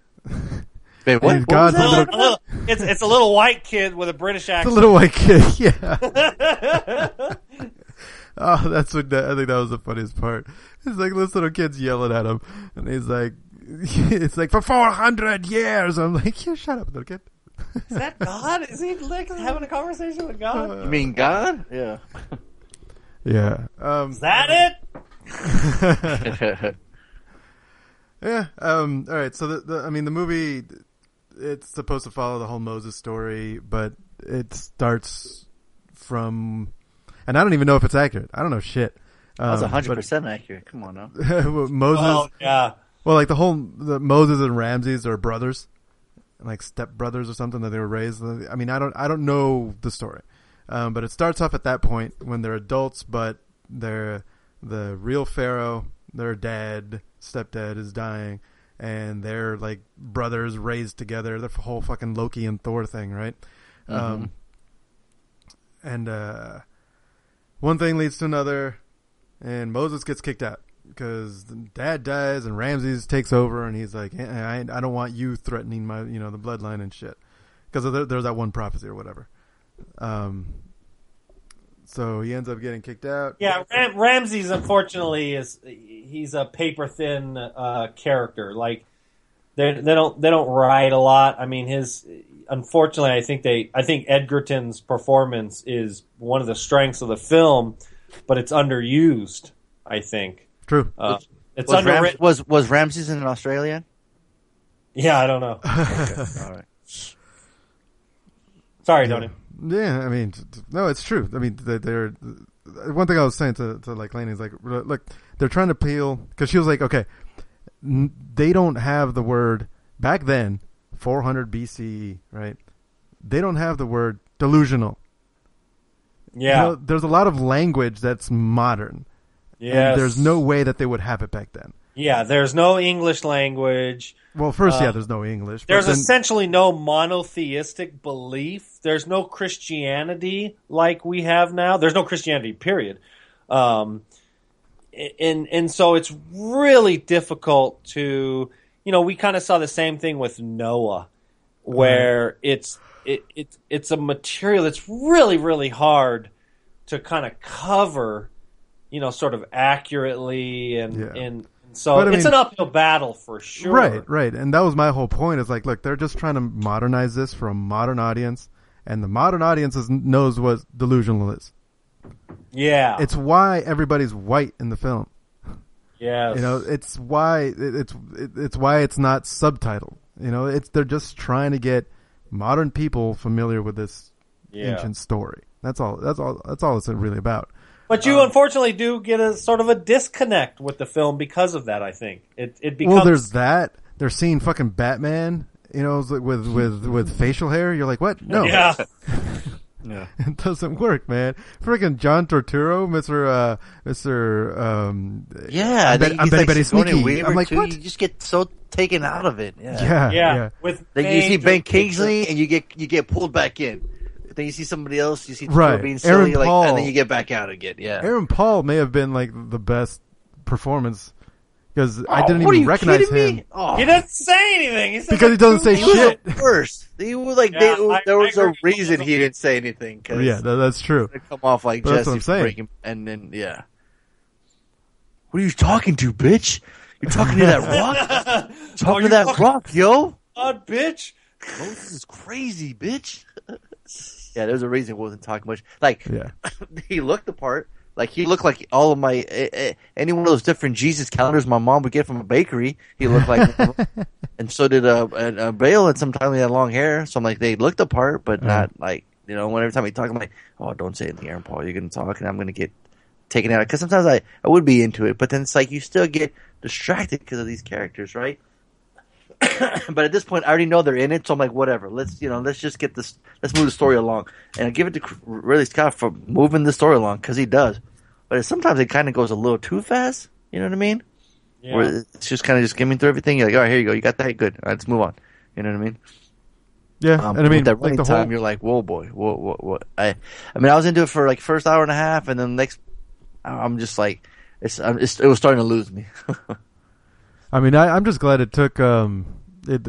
Wait, what? What was God's a A little- little- a little- it's it's a little white kid with a British It's a little white kid. Yeah. Oh, that's what that, I think that was the funniest part. It's like this little kid's yelling at him, and he's like, "It's like for four hundred years." I'm like, "You shut up, little kid." Is that God? Is he like having a conversation with God? You mean God? Yeah. Yeah. Um, Is that it? yeah. Um, all right. So the, the I mean the movie it's supposed to follow the whole Moses story, but it starts from and I don't even know if it's accurate. I don't know shit. That was Um, hundred percent accurate. Come on now. Moses Oh yeah. Well, like the whole the Moses and Ramses are brothers, like step brothers or something that they were raised. I mean, I don't I don't know the story, um, but it starts off at that point when they're adults, but they're the real Pharaoh, their dad, stepdad is dying, and they're like brothers raised together. The whole fucking Loki and Thor thing, right? Um, and uh, one thing leads to another, and Moses gets kicked out because dad dies and Ramses takes over, and he's like, "Eh, I, I don't want you threatening my, you know, the bloodline and shit, because there, there's that one prophecy or whatever. Um, so he ends up getting kicked out. Yeah, Ram- Ramses unfortunately is he's a paper thin uh, character. Like they they don't they don't write a lot. I mean his unfortunately, I think they, I think Edgerton's performance is one of the strengths of the film, but it's underused. I think True. uh, it's Was, Ram- underwritten. was was Ramses in Australia? yeah, I don't know. All right. Sorry, Tony. Yeah, I mean, t- t- no, it's true. I mean, they, they're one thing I was saying to to like Laney is like, look, they're trying to peel because she was like, okay, n- they don't have the word back then, 400 BCE, right? They don't have the word delusional. You Yeah, know, there's a lot of language that's modern. yeah. There's no way that they would have it back then. Yeah, there's no English language. Well, first, yeah, there's no English. There's then- essentially no monotheistic belief. There's no Christianity like we have now. There's no Christianity, period. Um, and and so it's really difficult to, you know, we kind of saw the same thing with Noah, where it's it, it it's a material that's really really hard to kind of cover, you know, sort of accurately and Yeah. and. So But it's mean- an uphill battle for sure. Right, right. And that was my whole point is like, look, they're just trying to modernize this for a modern audience. And the modern audience is, knows what delusional is. Yeah. It's why everybody's white in the film. Yes. You know, it's why it's it's why it's not subtitled. You know, it's they're just trying to get modern people familiar with this Yeah. ancient story. That's all. That's all. That's all it's really about. But you um, unfortunately do get a sort of a disconnect with the film because of that. I think it it becomes well, there's that. They're seeing fucking Batman. You know, with with with facial hair. You're like, what? No, yeah Yeah. it doesn't work, man. Freaking John Turturro, Mister uh, Mister. Um, Yeah, I I'm, bet, think I'm he's like Betty Sigourney Sneaky. Weaver I'm like, too. what? You just get so taken out of it. Yeah. Yeah, yeah, yeah. with Then you see Ben Kingsley and you get you get pulled back in. Then you see somebody else. You see Right. right. being Aaron silly, like, Paul. and then you get back out again. Yeah. Aaron Paul may have been like the best performance because I Oh, didn't what are even you recognize kidding him me? Oh. He doesn't say anything. He says Because he doesn't say He was shit. the worst. He was like Yeah, they, I- there was a reason he didn't say anything. Cause Yeah, that, that's true. to come off like But that's Jesse what I'm saying. breaking, and then yeah. What are you talking to, bitch? You're talking to that rock. talking Oh, to that rock, yo. God, bitch. Moses is crazy, bitch. yeah, there's a reason he wasn't talking much. Like Yeah, he looked the part. Like he looked like all of my eh, any one of those different Jesus calendars my mom would get from a bakery. He looked like, and so did a, uh, uh, Bale. At some time he had long hair, so I'm like they looked the part, but not like you know. When every time he talk, I'm like, oh, don't say anything, Aaron Paul. You're gonna talk, and I'm gonna get taken out. Because sometimes I I would be into it, but then it's like you still get distracted because of these characters, right? but at this point, I already know they're in it, so I'm like, whatever. Let's you know, let's just get this, let's move the story along, and I give it to Ridley Scott for moving the story along because he does. But sometimes it kind of goes a little too fast. You know what I mean? Yeah. Where it's just kind of just skimming through everything. You're like, all right, here you go, you got that, good. All right, let's move on. You know what I mean? yeah. Um, and I mean, with that like running the time, whole. you're like, whoa, boy, whoa, whoa, whoa. I, I mean, I was into it for like first hour and a half, and then the next, I'm just like, it's, I'm, it's it was starting to lose me. I mean, I, I'm just glad it took. Um, it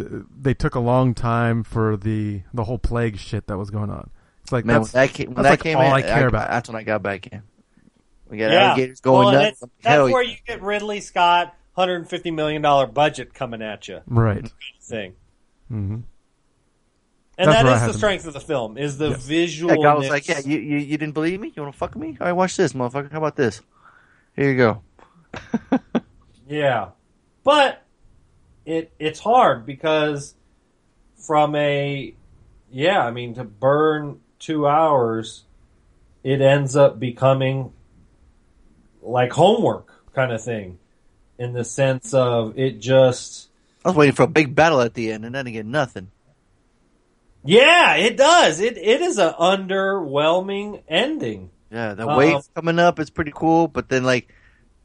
they took a long time for the the whole plague shit that was going on. It's like Man, when that's, that came, when that's that like came all in, I care about. That's when I got back in. We got yeah. alligators going well, nuts. it's- Hell That's where you get Ridley Scott, hundred and fifty million dollar budget coming at you. right. Thing. hmm And That's that where I is had the them. strength of the film is the Yeah, visual. I was like, yeah, you, you, you didn't believe me? You want to fuck with me? All right, watch this, motherfucker. How about this? Here you go. Yeah, but it it's hard because from a yeah, I mean to burn two hours, it ends up becoming like homework kind of thing, in the sense of it just I was waiting for a big battle at the end, and then get nothing. yeah, it does. It it is an underwhelming ending. Yeah, the Uh, wave coming up is pretty cool, but then like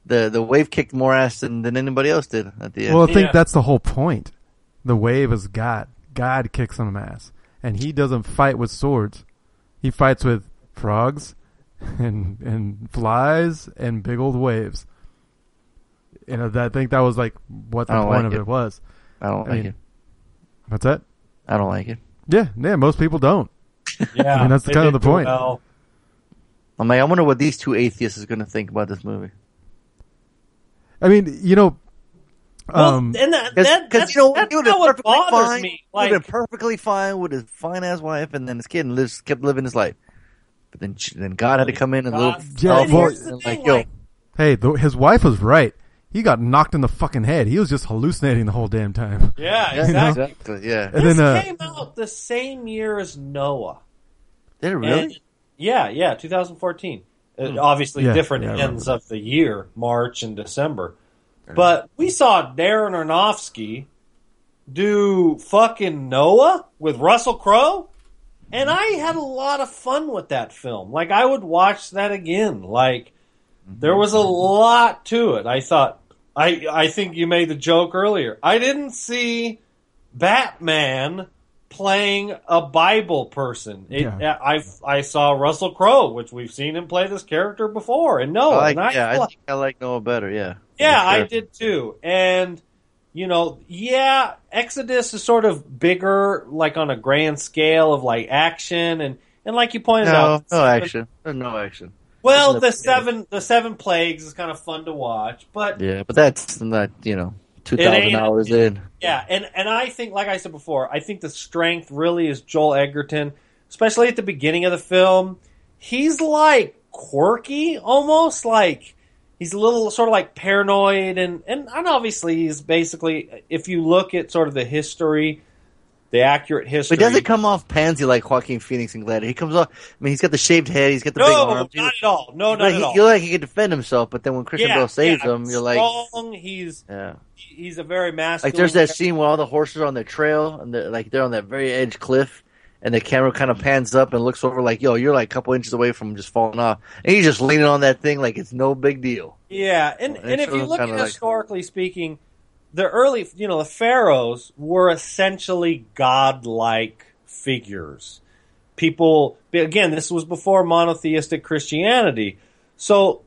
the the wave kicked more ass than, than anybody else did at the end. Well, I think Yeah. that's the whole point. The wave is God. God kicks some ass, and he doesn't fight with swords. He fights with frogs, and and flies and big old waves. You know, that, I think that was like what the point like of it. it was. I don't I like mean- it. What's that? I don't like it. Yeah, yeah. Most people don't. Yeah, I mean, that's kind of the point. well. I'm like, I wonder what these two atheists is going to think about this movie. I mean, you know, Well, Um, and that, Because that, that's, you know that's he would have not what perfectly bothers fine. me. he would Like, have perfectly fine with his fine ass wife and then his kid and lives, kept living his life. But then she- then God had to come in and a little Yeah, well- here's and like yo, like, Hey, the, his wife was right. He got knocked in the fucking head. He was just hallucinating the whole damn time. yeah, yeah, exactly. exactly, yeah. And This then, uh, came out the same year as Noah. Did it really? And- yeah, yeah, 2014. Uh, obviously, Yeah, different yeah, ends of the year, March and December. But we saw Darren Aronofsky do fucking Noah with Russell Crowe, and I had a lot of fun with that film. Like, I would watch that again. Like, there was a lot to it. I thought, I I think you made the joke earlier. I didn't see Batman playing a Bible person. It, Yeah. Uh, I I saw Russell Crowe, which we've seen him play this character before, and I like, and I, yeah, I think I like Noah better. Yeah, yeah, I did too. And you know, yeah, Exodus is sort of bigger, like on a grand scale of like action and and like you pointed No, out, no seven- action. There's no action. Well, Isn't the it- seven the seven plagues is kind of fun to watch, but Yeah, but that's not you know two thousand hours in. Yeah, and and I think, like I said before, I think the strength really is Joel Edgerton, especially at the beginning of the film. He's like quirky, almost like he's a little sort of like paranoid, and and, and obviously he's basically, if you look at sort of the history, the accurate history. But he doesn't come off pansy like Joaquin Phoenix and Gladiator. He comes off. I mean, he's got the shaved head. He's got the big no, arms. not at all. No, not Like, at he, all. You're like he can defend himself, but then when Christian yeah, Bale saves yeah, him, you're like, strong. He's yeah. he's a very masculine. Like there's that scene where all the horses are on the trail and they're like they're on that very edge cliff, and the camera kind of pans up and looks over like, yo, you're like a couple inches away from just falling off, and he's just leaning on that thing like it's no big deal. Yeah, and Well, and if you look at like- historically speaking, the early, you know, the pharaohs were essentially godlike figures. People, again, this was before monotheistic Christianity, so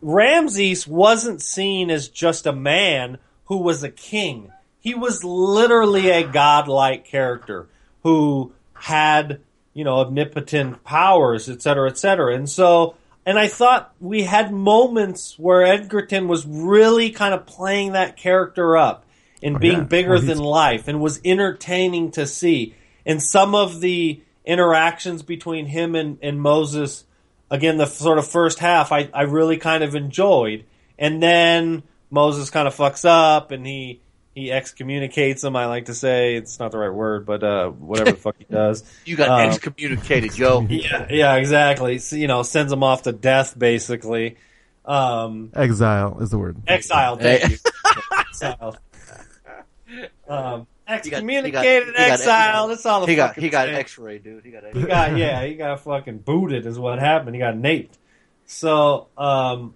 Ramses wasn't seen as just a man who was a king. He was literally a godlike character who had, you know, omnipotent powers, et cetera, et cetera. And so, and I thought we had moments where Edgerton was really kind of playing that character up and oh, being yeah. bigger Well, than life and was entertaining to see. And some of the interactions between him and, and Moses, again, the sort of first half, I, I really kind of enjoyed. And then Moses kind of fucks up and he, he excommunicates him. I like to say it's not the right word, but uh, whatever the fuck he does. You got Um, excommunicated, Joe. Yeah, yeah, exactly. So, you know, sends him off to death, basically. Um, Exile is the word. Exile. Thank Hey. you. exiled. Um, he excommunicated, got- he got- exiled. That's all the He got he got saying. X-ray, dude. He got X-ray. got yeah, he got fucking booted is what happened. He got naped. So, um,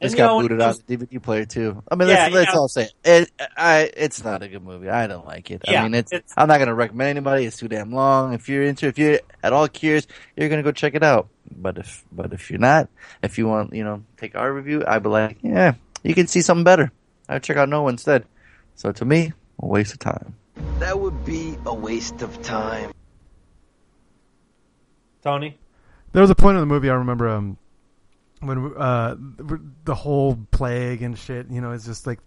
and, Just know, got booted it out the DVD player too. I mean, Yeah, let's, let's yeah. all say it. it. I it's not a good movie. I don't like it. Yeah, I mean, it's, it's- I'm not gonna recommend anybody. It's too damn long. If you're into, if you're at all curious, you're gonna go check it out. But if but if you're not, if you want, you know, take our review, I'd be like, yeah, you can see something better. I'd check out Noah instead. So to me, a waste of time. That would be a waste of time. Tony. There was a point in the movie I remember um, when uh, the whole plague and shit. You know, it's just like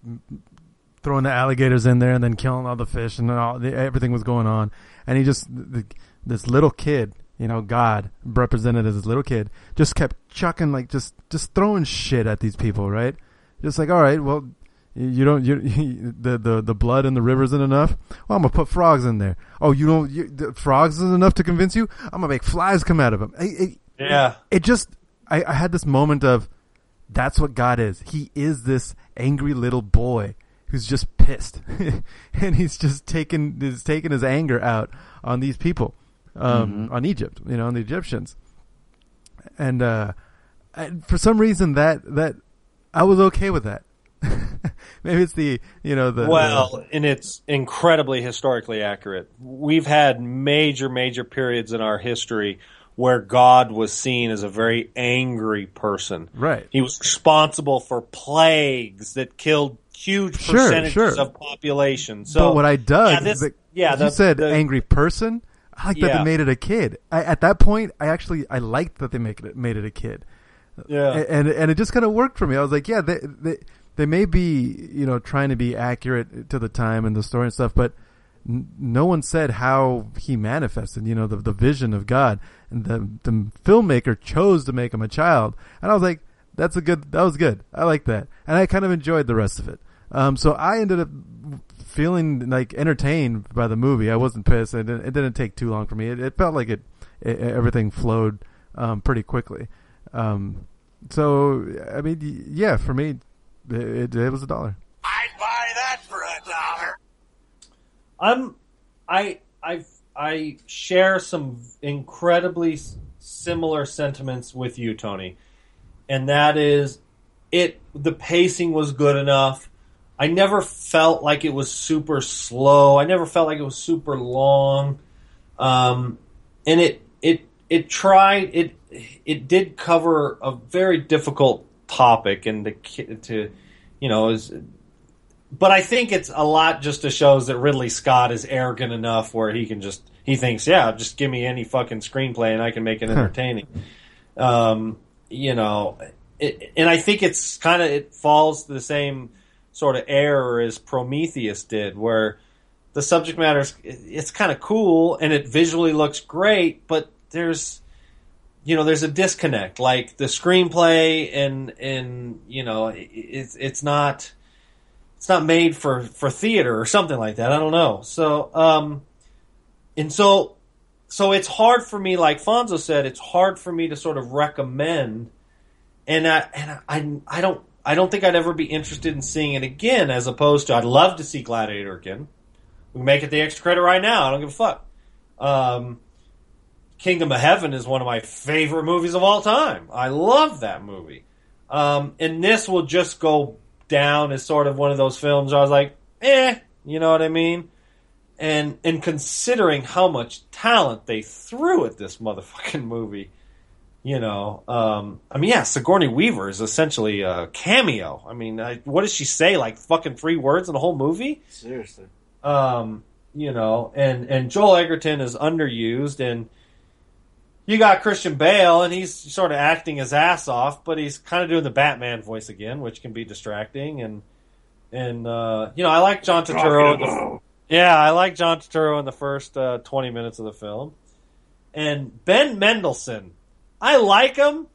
throwing the alligators in there and then killing all the fish and all the, everything was going on. And he just the, this little kid, you know, God represented as this little kid, just kept chucking like just just throwing shit at these people, right? Just like, all right, well, you don't you the the the blood in the river isn't enough. Well, I'm gonna put frogs in there. Oh, you don't you, the frogs isn't enough to convince you. I'm gonna make flies come out of them. It, it, Yeah. it just I, I had this moment of that's what God is. He is this angry little boy who's just pissed, and he's just taking is taking his anger out on these people, um, on Egypt, you know, on the Egyptians. And uh, I, for some reason, that that I was okay with that. Maybe it's the you know the Well, and it's incredibly historically accurate. We've had major, major periods in our history where God was seen as a very angry person. Right. He was responsible for plagues that killed huge percentages sure. of population. So but what I dug, yeah, this, the- yeah, you said the- angry person. I like that Yeah. they made it a kid. I, at that point, I actually I liked that they make it made it a kid, Yeah. A- and and it just kind of worked for me. I was like, yeah, they they they may be you know trying to be accurate to the time and the story and stuff, but no one said how he manifested. You know, the the vision of God, and the the filmmaker chose to make him a child, and I was like, that's a good. That was good. I like that, and I kind of enjoyed the rest of it. Um, so I ended up feeling like entertained by the movie. I wasn't pissed. It didn't, it didn't take too long for me. It, it felt like it, it everything flowed um, pretty quickly. Um, so I mean, yeah, for me, it, it, it was a dollar. I'd buy that for a dollar. I'm I I I share some incredibly similar sentiments with you, Tony, and that is it. The pacing was good enough. I never felt like it was super slow. I never felt like it was super long, um, and it it it tried it it did cover a very difficult topic and to to you know is but I think it's a lot just to shows that Ridley Scott is arrogant enough where he can just he thinks, yeah, just give me any fucking screenplay and I can make it entertaining. um, you know, it, and I think it's kind of it falls to the same sort of error as Prometheus did, where the subject matter is it's kind of cool and it visually looks great, but there's you know there's a disconnect like the screenplay and and you know it, it's it's not it's not made for for theater or something like that. I don't know. So um, and so so it's hard for me. Like Fonzo said, it's hard for me to sort of recommend. And I and I I don't I don't think I'd ever be interested in seeing it again. As opposed to I'd love to see Gladiator again. We make it the extra credit right now. I don't give a fuck. Um, Kingdom of Heaven is one of my favorite movies of all time. I love that movie. Um, and this will just go down as sort of one of those films I was like, eh, you know what I mean? And and considering how much talent they threw at this motherfucking movie, you know, um, I mean, yeah, Sigourney Weaver is essentially a cameo. I mean, I, what does she say? Like fucking three words in the whole movie? Seriously. um, you know, and and Joel Edgerton is underused, and you got Christian Bale, and he's sort of acting his ass off, but he's kind of doing the Batman voice again, which can be distracting, and and uh, you know, I like John Turturro. In the- yeah, I like John Turturro in the first uh, twenty minutes of the film, and Ben Mendelsohn. I like him,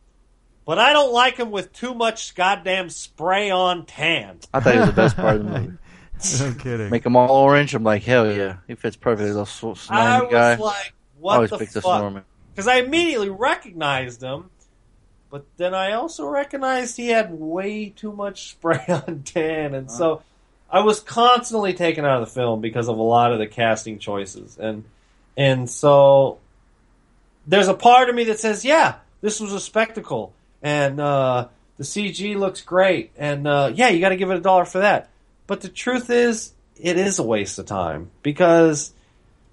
but I don't like him with too much goddamn spray on tan. I thought he was the best part of the movie. no kidding. Make them all orange. I'm like, hell yeah, he fits perfectly. Little sw- I slimy was guy. like, what Always the fuck? because I immediately recognized him, but then I also recognized he had way too much spray on tan, and so I was constantly taken out of the film because of a lot of the casting choices, and and so there's a part of me that says, yeah, this was a spectacle, and uh, the CG looks great, and uh, yeah, you got to give it a dollar for that. But the truth is, it is a waste of time because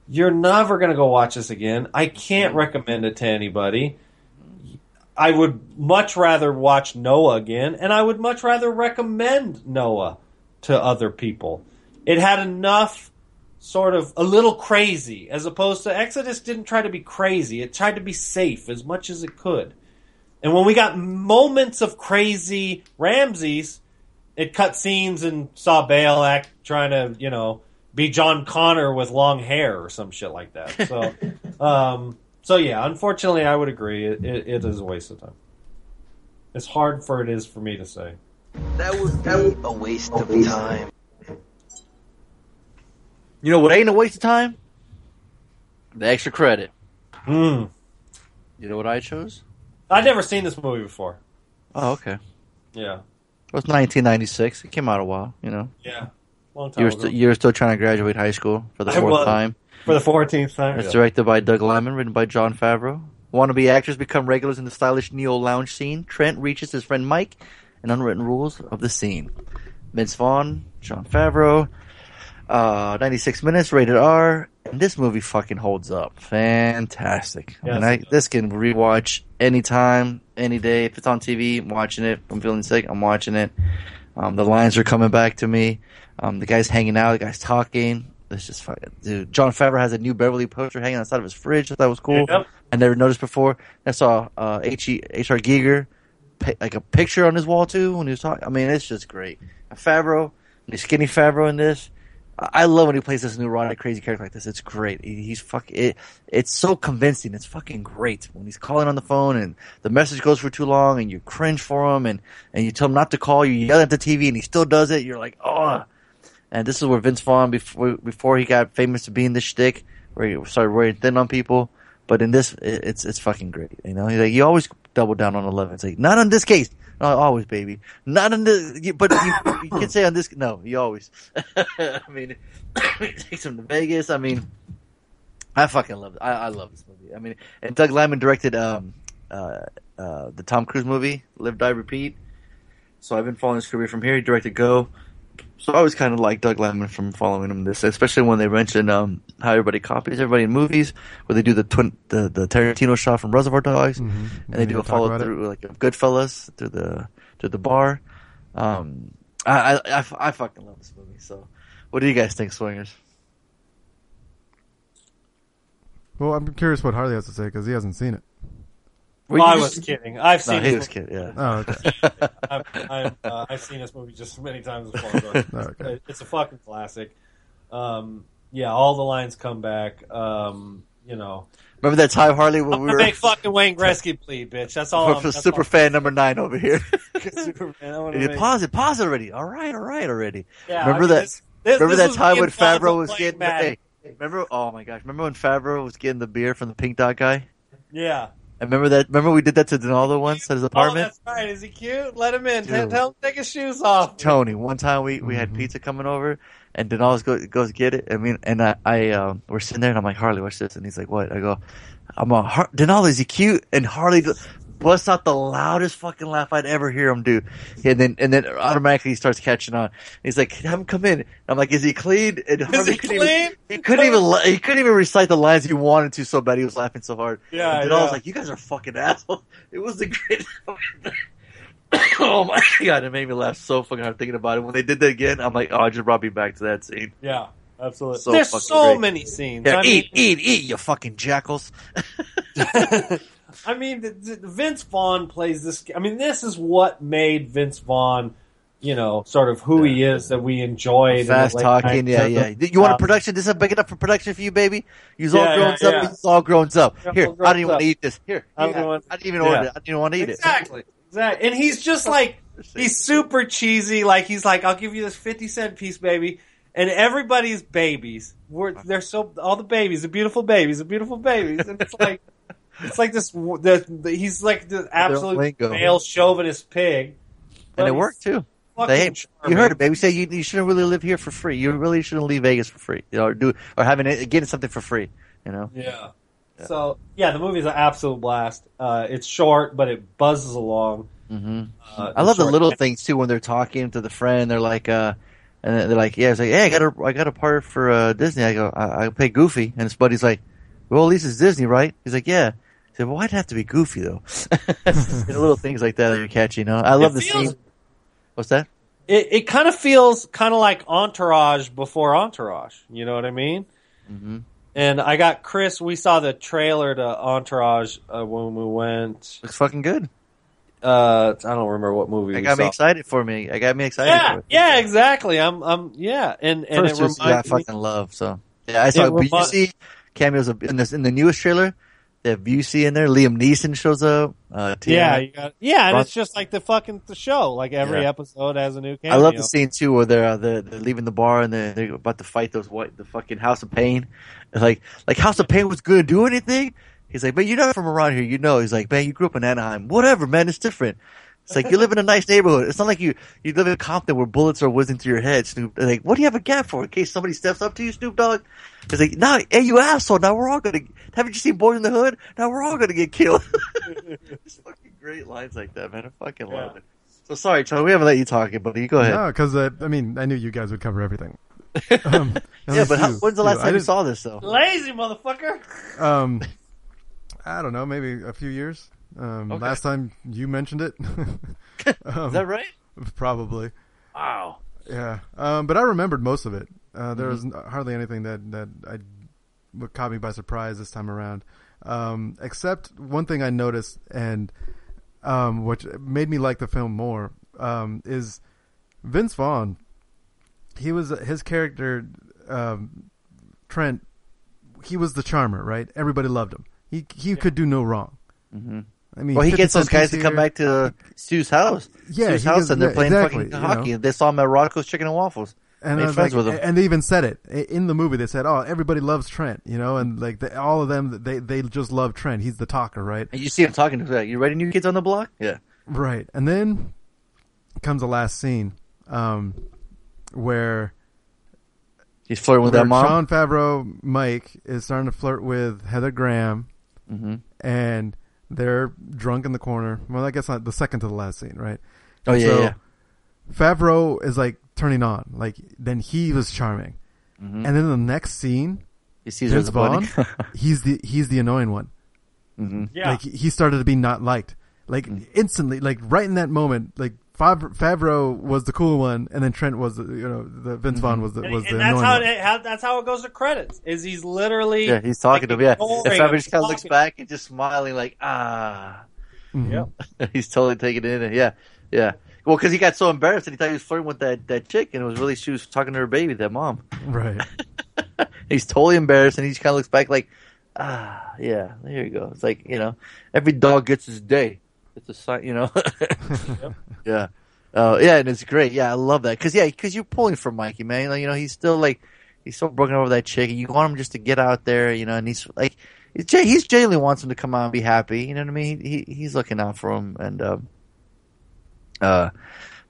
you're never going to go watch this again. I can't recommend it to anybody. I would much rather watch Noah again, and I would much rather recommend Noah to other people. It had enough sort of a little crazy, as opposed to Exodus didn't try to be crazy. It tried to be safe as much as it could. And when we got moments of crazy Ramses, it cut scenes and saw Bale act trying to, you know, be John Connor with long hair or some shit like that. So, um, so yeah, unfortunately, I would agree. It, it, it is a waste of time. As hard for it is for me to say. That would be a waste of time. You know what ain't a waste of time? The extra credit. Hmm. You know what I chose? I'd never seen this movie before. Oh, okay. Yeah, It was 1996. It came out a while, you know. yeah, long time You were, ago. st- you were still trying to graduate high school for the fourth time. for the fourteenth time. It's Yeah. directed by Doug Liman, written by Jon Favreau. Wannabe actors become regulars in the stylish neo lounge scene. Trent reaches his friend Mike and unwritten rules of the scene. Vince Vaughn, Jon Favreau, uh, 96 minutes, rated R, and this movie fucking holds up. Fantastic. I mean, I, this can rewatch anytime, any day. If it's on TV, I'm watching it. If I'm feeling sick, I'm watching it. Um, the lines are coming back to me. Um, the guy's hanging out, the guy's talking. It's just fucking, dude. Jon Favreau has a new Beverly poster hanging outside of his fridge. I thought was cool. Yep. I never noticed before. I saw uh, H. H.R. Giger like a picture on his wall too when he was talking. I mean, it's just great. And Favreau, the skinny Favreau in this. I love when he plays this neurotic, crazy character like this. It's great. He- He's fucking. It, it's so convincing. It's fucking great when he's calling on the phone and the message goes for too long and you cringe for him and and you tell him not to call. You yell at the TV and he still does it. You're like, oh. And this is where Vince Vaughn before before he got famous to being this shtick, where he started wearing thin on people. But in this, it's it's fucking great. You know, he's like you always double down on eleven. It's like not on this case. No, always, baby. Not on you- But you, you can say on this. No, you always. I mean, he takes him to Vegas. I mean, I fucking love it. I, I love this movie. I mean, and Doug Liman directed um uh uh the Tom Cruise movie Live Die Repeat. So I've been following his career from here. He directed Go. So I always kind of like Doug Liman from following him this, especially when they mention um, how everybody copies everybody in movies, where they do the twin, the, the Tarantino shot from Reservoir Dogs, and they do a follow about it. through like Goodfellas through the to the bar. Um, I, I, I, I fucking love this movie. So, what do you guys think, Swingers? Well, I'm curious what Harley has to say because he hasn't seen it. Well, I was kidding. I've No, seen. he this was kidding. Yeah. Oh, okay. I've, I've, uh, I've seen this movie just many times before. Okay. It's a fucking classic. Um, yeah, all the lines come back. Um, you know, Remember that time, Harley, when I'm we were make fucking Wayne Gretzky bleed, bitch. That's all. for, I'm, for that's super all- fan number nine over here? Superman, I wanna You make- pause it, pause it already. All right, all right, already. Yeah, remember I mean, that? this- this- remember this that time when and Favreau was getting? Madden. Hey, remember? Oh my gosh! Remember when Favreau was getting the beer from the Pink Dot guy? Yeah. I remember that. Remember we did that to Donaldo once at his apartment. Oh, apartment. that's right. Is he cute? Let him in. Tell, Dude. tell him to take his shoes off. Tony. One time we, we had pizza coming over, and Donaldo goes goes get it. I mean, and I, I um, we're sitting there, and I'm like, Harley, what's this? And he's like, what? I go, I'm a Har- Donaldo. Is he cute? And Harley go- busts out the loudest fucking laugh I'd ever hear him do. And then and then automatically he starts catching on. He's like, have him come in. I'm like, is he clean? And Harley he couldn't clean? Even, he couldn't even he couldn't even recite the lines he wanted to so bad. He was laughing so hard. Yeah, And Donaldo's yeah. like, you guys are fucking assholes. It was the greatest. oh my god, it made me laugh so fucking hard thinking about it. When they did that again, I'm like, oh, it just brought me back to that scene. Yeah, absolutely. So There's so great. many scenes. Yeah, I eat, mean, eat, eat, you fucking jackals. I mean, the, the, Vince Vaughn plays this. I mean, this is what made Vince Vaughn, you know, sort of who he is that we enjoyed. the Fast talking, 90s. yeah, yeah. You want a um, production? This is big enough for production for you, baby. All Yeah, grown yeah, up. yeah. All grown up. Here, all I don't even want to eat this. Here, I don't want- I didn't even yeah. order it. I didn't even want to eat it. Exactly. Exactly. And he's just like he's super cheesy. Like he's like, I'll give you this fifty cent piece, baby. And everybody's babies. We're they're so all the babies, the beautiful babies, the beautiful babies. And it's like it's like this. The, the, he's like the absolute male chauvinist pig. And it worked too. They, you heard it, baby. Say you, you shouldn't really live here for free. You really shouldn't leave Vegas for free. You know, or do or having it, getting something for free. You know. Yeah. So yeah, the movie's an absolute blast. Uh, it's short, but it buzzes along. hmm Uh, I love the little things too when they're talking to the friend. They're like, uh, and they're like, yeah, it's like, hey, I got a, I got a part for uh, Disney. I go, I, I pay Goofy, and his buddy's like, well, at least it's Disney, right? He's like, yeah. He said, well, why'd it have to be Goofy though? little things like that that you catch, you know. I love the feels- scene. What's that? It it kind of feels kind of like Entourage before Entourage. You know what I mean? hmm And I got Chris. We saw the trailer to Entourage uh, when we went. Looks fucking good. Uh, I don't remember what movie. I we got me saw. excited for me. I got me excited for Yeah, it. yeah, exactly. I'm, I'm, yeah, and and First, it just, I reminds me. fucking love. So yeah, I saw. It But you see cameos of, in this in the newest trailer. They have Busey in there. Liam Neeson shows up. Uh, Yeah, you got, yeah, and it's just like the fucking the show. Like every Yeah. episode has a new cameo. I love the scene too where they're uh, they're, they're leaving the bar and they're, they're about to fight those white the fucking House of Pain. It's like like House of Pain was gonna do anything. He's like, man, you're not from around here, you know. He's like, man, you grew up in Anaheim. Whatever, man, it's different. It's like you live in a nice neighborhood. It's not like you you live in a Compton where bullets are whizzing through your head. Snoop, They're like, what do you have a gap for in case somebody steps up to you, Snoop Dogg? It's like, no, hey, you asshole. Now we're all gonna. Haven't you seen Boys in the Hood? Now we're all gonna get killed. it's fucking great lines like that, man. I fucking love it. So sorry, Tony, we haven't let you talk, it, but you go ahead. No, because uh, I mean, I knew you guys would cover everything. Um, Yeah, least but how, when's the last I time you saw this though? lazy motherfucker. Um, I don't know, maybe a few years. Um, Okay. Last time you mentioned it, um, Is that right? probably. Wow. Yeah, um, but I remembered most of it. Uh, there Mm-hmm. was hardly anything that that I what caught me by surprise this time around, um, except one thing I noticed, and um, which made me like the film more, um, is Vince Vaughn. He was his character, um, Trent. He was the charmer, right? Everybody loved him. He he could do no wrong. Mm-hmm. I mean, Well, he gets those guys to come back to Stu's house. Yeah, Stu's house, gets- and they're yeah, playing exactly, fucking you know. hockey. They saw him at Rocco's Chicken and Waffles. and made I friends like, and they even said it in the movie. They said, "Oh, everybody loves Trent," you know, and like they, all of them, they they just love Trent. He's the talker, right? And you see him talking to that. You ready, new kids on the block? Yeah. Right. And then comes the last scene, um, where He's flirting with that mom. Sean Favreau, Mike, is starting to flirt with Heather Graham, hmm and they're drunk in the corner. Well, I guess not the second to the last scene, right? Oh yeah, so yeah. Favreau is like turning on. Like then he was charming, Mhm. and then the next scene, He sees Vince as a bunny. Vaughn, he's the he's the annoying one. hmm Yeah. Like he started to be not liked. Like instantly, like right in that moment, like Fav- Favreau was the cool one, and then Trent was, the, you know, the Vince Vaughn was the and, was the and that's how, one. it, how that's how it goes to credits. Is he's literally Yeah, he's talking to him. Yeah, ignoring if him, Faber just kind of looks back and just smiling, like ah, Mhm. Yep. he's totally taking it in. Yeah, yeah. Well, because he got so embarrassed and he thought he was flirting with that that chick, and it was really she was talking to her baby, that mom. Right. He's totally embarrassed, and he just kind of looks back like, ah, yeah, there you go. It's like you know, every dog gets his day. It's a sign, you know. Yeah. Uh, yeah, and it's great. Yeah, I love that because yeah, because you're pulling for Mikey, man. Like, you know, he's still like he's so broken over that chick. and You want him just to get out there, you know, and he's like, he's, gen- he's genuinely wants him to come out and be happy. You know what I mean? He, he he's looking out for him, and um, uh,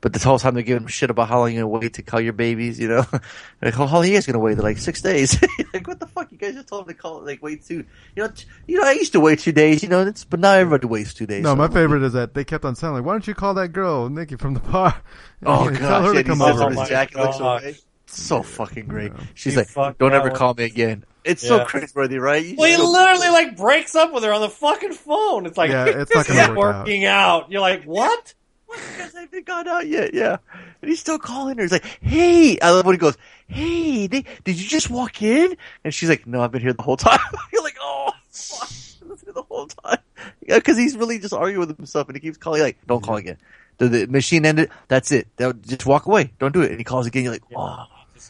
but the whole time they're giving him shit about how long you're gonna wait to call your babies. You know, like how long he is gonna wait? They're like six days. like what the fuck? You guys just told him to call it like wait two. You know, t- you know, I used to wait two days. You know, it's, but now everybody waits two days. No, so my I'm like, favorite is that they kept on saying, like, "Why don't you call that girl, Nikki, from the bar? Oh And god, tell her yeah, to come he says over." on his oh my jacket looks gosh. away. So fucking great. Yeah. She's He like, "Don't ever one. call me again." It's so Yeah. cringeworthy, right? You Well, he just literally like breaks up with her on the fucking phone. It's like Yeah, it's this not gonna isn't work out. working out. You're like, what? What? You guys haven't gone out yet? Yeah, and he's still calling her. He's like, "Hey," I love when he goes, "Hey, they, did you just walk in?" And she's like, "No, I've been here the whole time." You're like, "Oh, fuck, I've been here the whole time." Yeah, because he's really just arguing with himself, and he keeps calling like, "Don't call again." The, the machine ended. That's it. They'll just walk away. Don't do it. And he calls again. You're like, "Oh."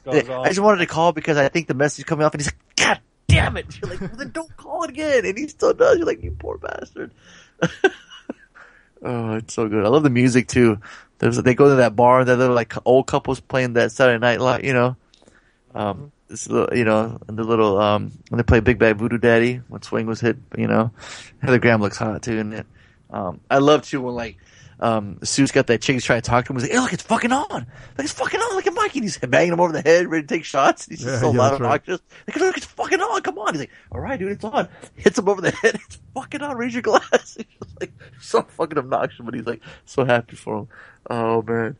I just wanted to call because I think the message is coming off, and he's like, "God damn it!" You're like, well, "Then don't call it again," and he still does. You're like, "You poor bastard." oh, it's so good. I love the music too. There's they go to that bar, that little like old couples playing that Saturday Night Live, you know. Um, this little, you know, and the little um when they play Big Bad Voodoo Daddy when Swing was hit, you know. Heather Graham looks hot too, and it. Um, I love too when like um, Sue's got that chick he's trying to talk to him. He's like, hey, look, it's fucking on. Like, it's fucking on. Look at Mikey. And he's banging him over the head, ready to take shots. He's just Yeah, so yeah, loud that's and right. obnoxious. Like, look, it's fucking on. Come on. He's like, all right, dude, it's on. Hits him over the head. It's fucking on. Raise your glass. He's just like, so fucking obnoxious, but he's like, so happy for him. Oh, man.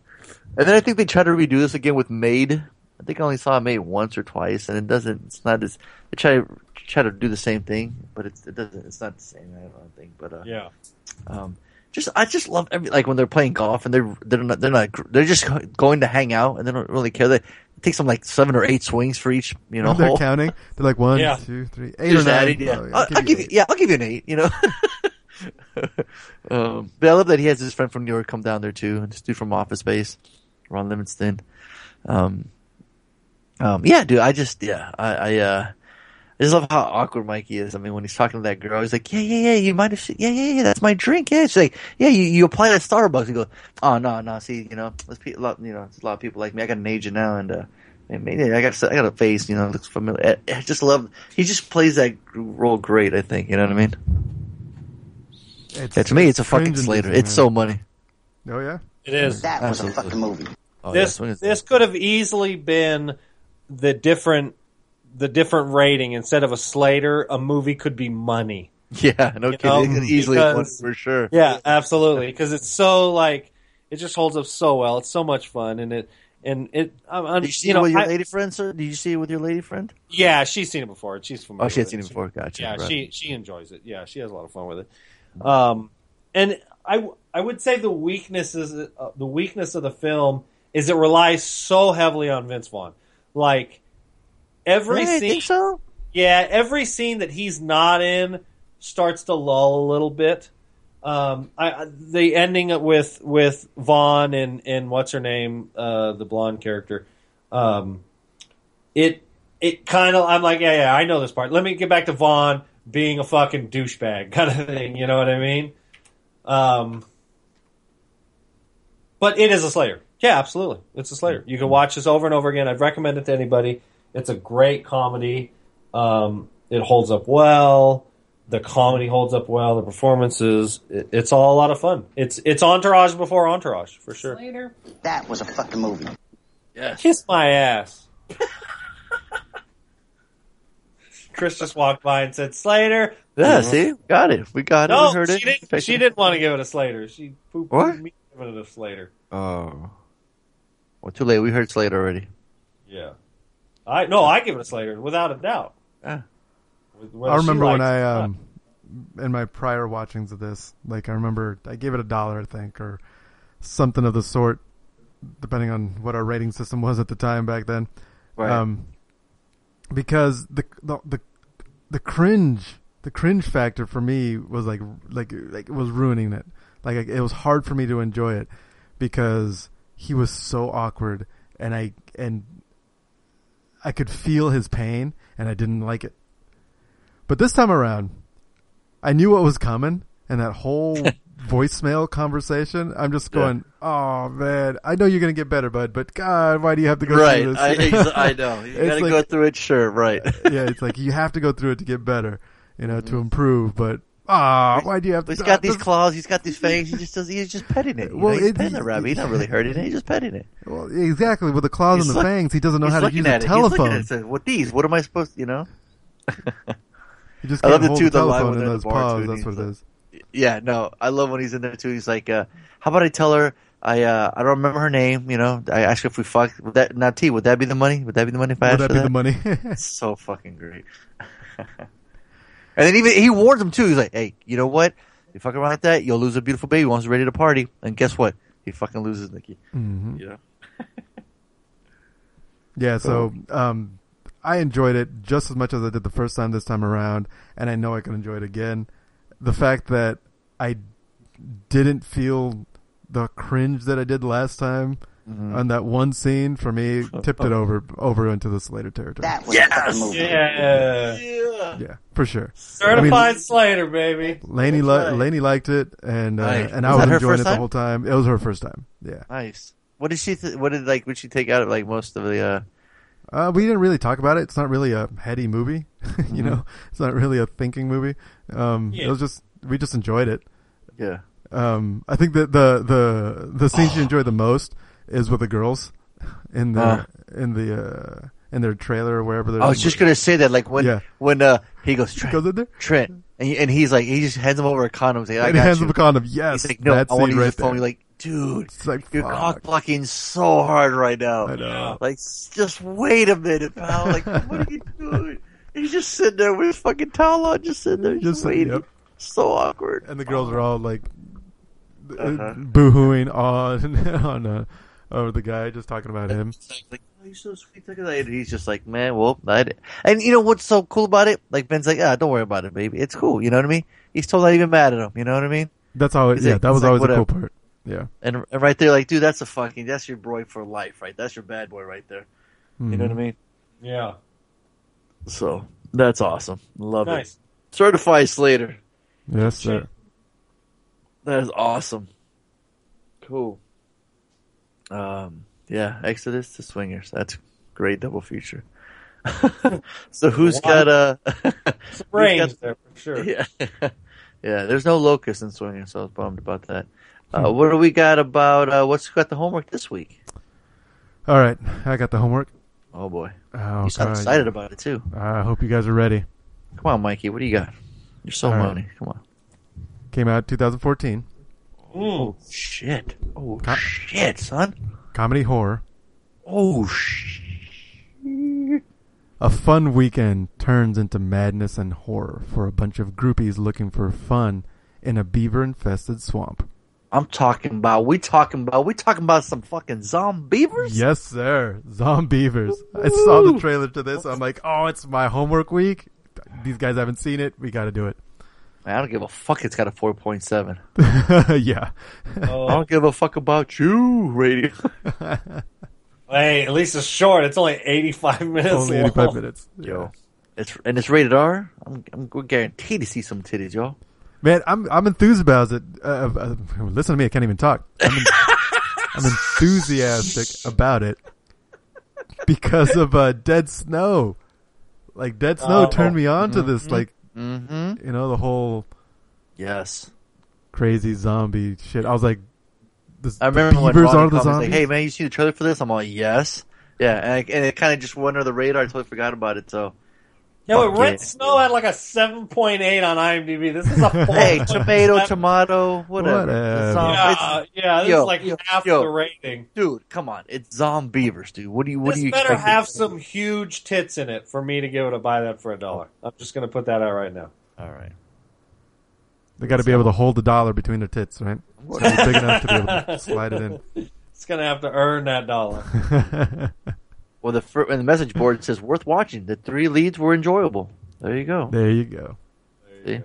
And then I think they try to redo this again with Made. I think I only saw Made once or twice, and it doesn't, it's not as, they try to, try to do the same thing, but it's, it doesn't, it's not the same, I don't think, but, uh, Yeah. um, just I just love every like when they're playing golf and they're they're not they're not they're just going to hang out and they don't really care. They it takes them like seven or eight swings for each you know they're hole. counting. They're like one, Yeah. two, three, eight Just or nine. adding, yeah. Oh, I'll, I'll give you eight. yeah I'll give you an eight. You know. um, but I love that he has his friend from New York come down there too, and this dude from Office Space, Ron Livingston. Um, um, yeah, dude, I just yeah I I uh. I just love how awkward Mikey is. I mean, when he's talking to that girl, he's like, "Yeah, yeah, yeah, you might have, yeah, yeah, yeah, that's my drink." Yeah, she's like, "Yeah, you, you apply at Starbucks." He goes, "Oh no, no, see, you know, there's pe- a lot, you know, there's a lot of people like me. I got an agent now, and uh, maybe I got, I got a face, you know, looks familiar. I, I just love. He just plays that role great. I think you know what I mean. It's, Yeah, to me, it's a fucking Slayer. man. It's so money. Oh yeah. It is. That was a fucking movie. Oh, this yeah, this could have easily been the different the different rating instead of a Slayer. A movie could be Money. yeah, no you kidding. know, Easily because- for sure. Yeah, absolutely. Because it's so like it just holds up so well. It's so much fun, and it and it. I'm, I'm, Did you see you it with your I- lady friend, sir? Did you see it with your lady friend? yeah, she's seen it before. She's familiar. Oh, she seen it before. Gotcha. Yeah, right. she she enjoys it. Yeah, she has a lot of fun with it. Um, and I I would say the weaknesses uh, the weakness of the film is it relies so heavily on Vince Vaughn. Like every Really? Scene, so. yeah, every scene that he's not in starts to lull a little bit. Um, I, I- the ending with with Vaughn and and what's her name, uh, the blonde character. Um, it it kind of I'm like, yeah, yeah, I know this part. Let me get back to Vaughn being a fucking douchebag kind of thing. You know what I mean? Um, but it is a Slayer. Yeah, absolutely. It's a Slayer. You can watch this over and over again. I'd recommend it to anybody. It's a great comedy. Um, it holds up well. The comedy holds up well. The performances. It, it's all a lot of fun. It's it's Entourage before Entourage for sure. Slater. That was a fucking movie. Yes. Kiss my ass. Chris just walked by and said, "Slater." Yeah, see, got it. We got it. We heard she it. didn't. She it. didn't want to give it a Slater. She pooped What? me giving it a Slater. Oh. Well, too late. We heard Slater already. Yeah. I no, I give it a Slater without a doubt. Yeah. Whether I remember when I um in my prior watchings of this, like I remember I gave it a dollar, I think, or something of the sort, depending on what our rating system was at the time back then. Right. Um, because the the the, the cringe the cringe factor for me was like like like it was ruining it. Like it was hard for me to enjoy it because he was so awkward and I and I could feel his pain and I didn't like it. But this time around, I knew what was coming and that whole voicemail conversation. I'm just going, oh man, I know you're gonna get better, bud, but God, why do you have to go right. through this? I, ex- I know. You gotta like- go through it. Sure. Right. yeah, it's like you have to go through it to get better, you know, to mm-hmm. improve. But ah, why do you have to? He's got these claws. He's got these fangs. He just does. He's just petting it. Well, know, he's it- petting the rabbit. He's not really hurting it. He's just petting it. Well, exactly with the claws He's and the look- fangs, he doesn't know how to use a it. He's looking telephone. at it. Says, "What these? What am I supposed? To, You know." He just I love the hold two- the the telephone in those paws. That's what it he's. Yeah. No. I love when he's in there too. He's like, uh, "How about I tell her?" I uh, I don't remember her name. You know, I ask her if we fuck. Would that now T? Would that be the money? Would that be the money if I Would asked that for be the money? So fucking great. and then even he warns him too. He's like, "Hey, you know what? You fuck around like that, you'll lose a beautiful baby once you're ready to party." And guess what? He fucking loses Nikki. Mhm. You know? Yeah, so um, I enjoyed it just as much as I did the first time this time around, and I know I can enjoy it again. The fact that I didn't feel the cringe that I did last time Mm-hmm. on that one scene for me tipped it over over into the Slater territory. That was a fucking movie. Yeah. Yeah. yeah, for sure. Certified Slater, baby. Laney That's li- Laney liked it, and uh, Nice. and Was I was that enjoying it the time? whole time. It was her first time. Yeah, Nice. What did she? Th- what did like? Would she take out of like most of the? uh uh, we didn't really talk about it. It's not really a heady movie, Mm-hmm. you know. It's not really a thinking movie. Um, Yeah. It was just we just enjoyed it. Yeah. Um, I think that the the the scene she enjoyed the most is with the girls in the Uh. in the uh, in their trailer or wherever they're. I was just gonna say that, like when Yeah. when uh he goes Trent, goes in there. Trent, and, he, and he's like he just hands him over a condom. He's like, I and he got hands you. him a condom. Yes, He's like, no, I want to use right the phone. Like, dude, It's like you're cock blocking so hard right now. I know. Like, just wait a minute, pal. Like, what are you doing? He's just sitting there with his fucking towel on, just sitting there, just, Just- waiting. yep. So awkward. and the girls are all like Uh-huh. boohooing on on uh, over the guy just talking about him. Like, oh, you're so sweet. Look at that. And he's just like, man, well, I d-" and you know what's so cool about it? Like Ben's like, ah, don't worry about it, baby. It's cool. You know what I mean? He's totally not even mad at him. You know what I mean? That's all. He's yeah, like- that he's was like, always the whatever. cool part. Yeah, And, and right there, like, dude, that's a fucking, that's your boy for life, right? That's your bad boy right there. You know what I mean? Yeah. So that's awesome. Love it. Nice. Certified Slater. yes, sir. That is awesome. Cool. Um, yeah, Exodus to Swingers. That's great double feature. so who's got uh Some range got- there for sure. yeah. yeah, there's no locust in Swingers, so I was bummed about that. Uh, what do we got about uh what's got the homework this week? All right, I got the homework. Oh boy. Oh, You sound excited about it too. I hope you guys are ready. Come on, Mikey, what do you got? You're so All right. moany. Come on. Came out 2014. Mm. Oh shit. Oh Co- shit, son. Comedy horror. Oh shit. A fun weekend turns into madness and horror for a bunch of groupies looking for fun in a beaver-infested swamp. I'm talking about. We talking about. We talking about some fucking zombievers. Yes, sir. Zombievers. I saw the trailer to this. I'm like, oh, it's my homework week. These guys haven't seen it. We got to do it. Man, I don't give a fuck. It's got a four point seven. yeah. I Oh, don't give a fuck about you, radio. hey, at least it's short. It's only 85 minutes Only long. 85 minutes. Yo, it's and it's rated R. I'm, I'm guaranteed to see some titties, y'all. Man, I'm I'm enthused about it. Uh, uh, listen to me, I can't even talk. I'm, en- I'm enthusiastic about it because of uh, Dead Snow. Like Dead Snow Oh. turned me on to this. Like Mm-hmm. you know the whole Yes, crazy zombie shit. I was like, this, I remember the when beavers are the called me, he's zombies. like, "Hey man, you see the trailer for this?" I'm like, "Yes." Yeah, and, I, and it kind of just went under the radar. I totally forgot about it. So, Yeah, but Fuck Red. Snow had like a 7.8 on IMDb. This is a four. hey, tomato, tomato, whatever. Whatever. It's, um, Yeah, it's- yeah, this yo, is like yo, half yo. the rating. dude, come on, it's zombievers, dude. What do you? What This do you better expect? have some huge tits in it for me to give it a buy that for a dollar. I'm just gonna put that out right now. All right. They got to be able to hold the dollar between their tits, right? It's gotta be big enough to be able to slide it in. It's gonna have to earn that dollar. Well, the fir- and the message board says worth watching. The three leads were enjoyable. There you go. there you go. See?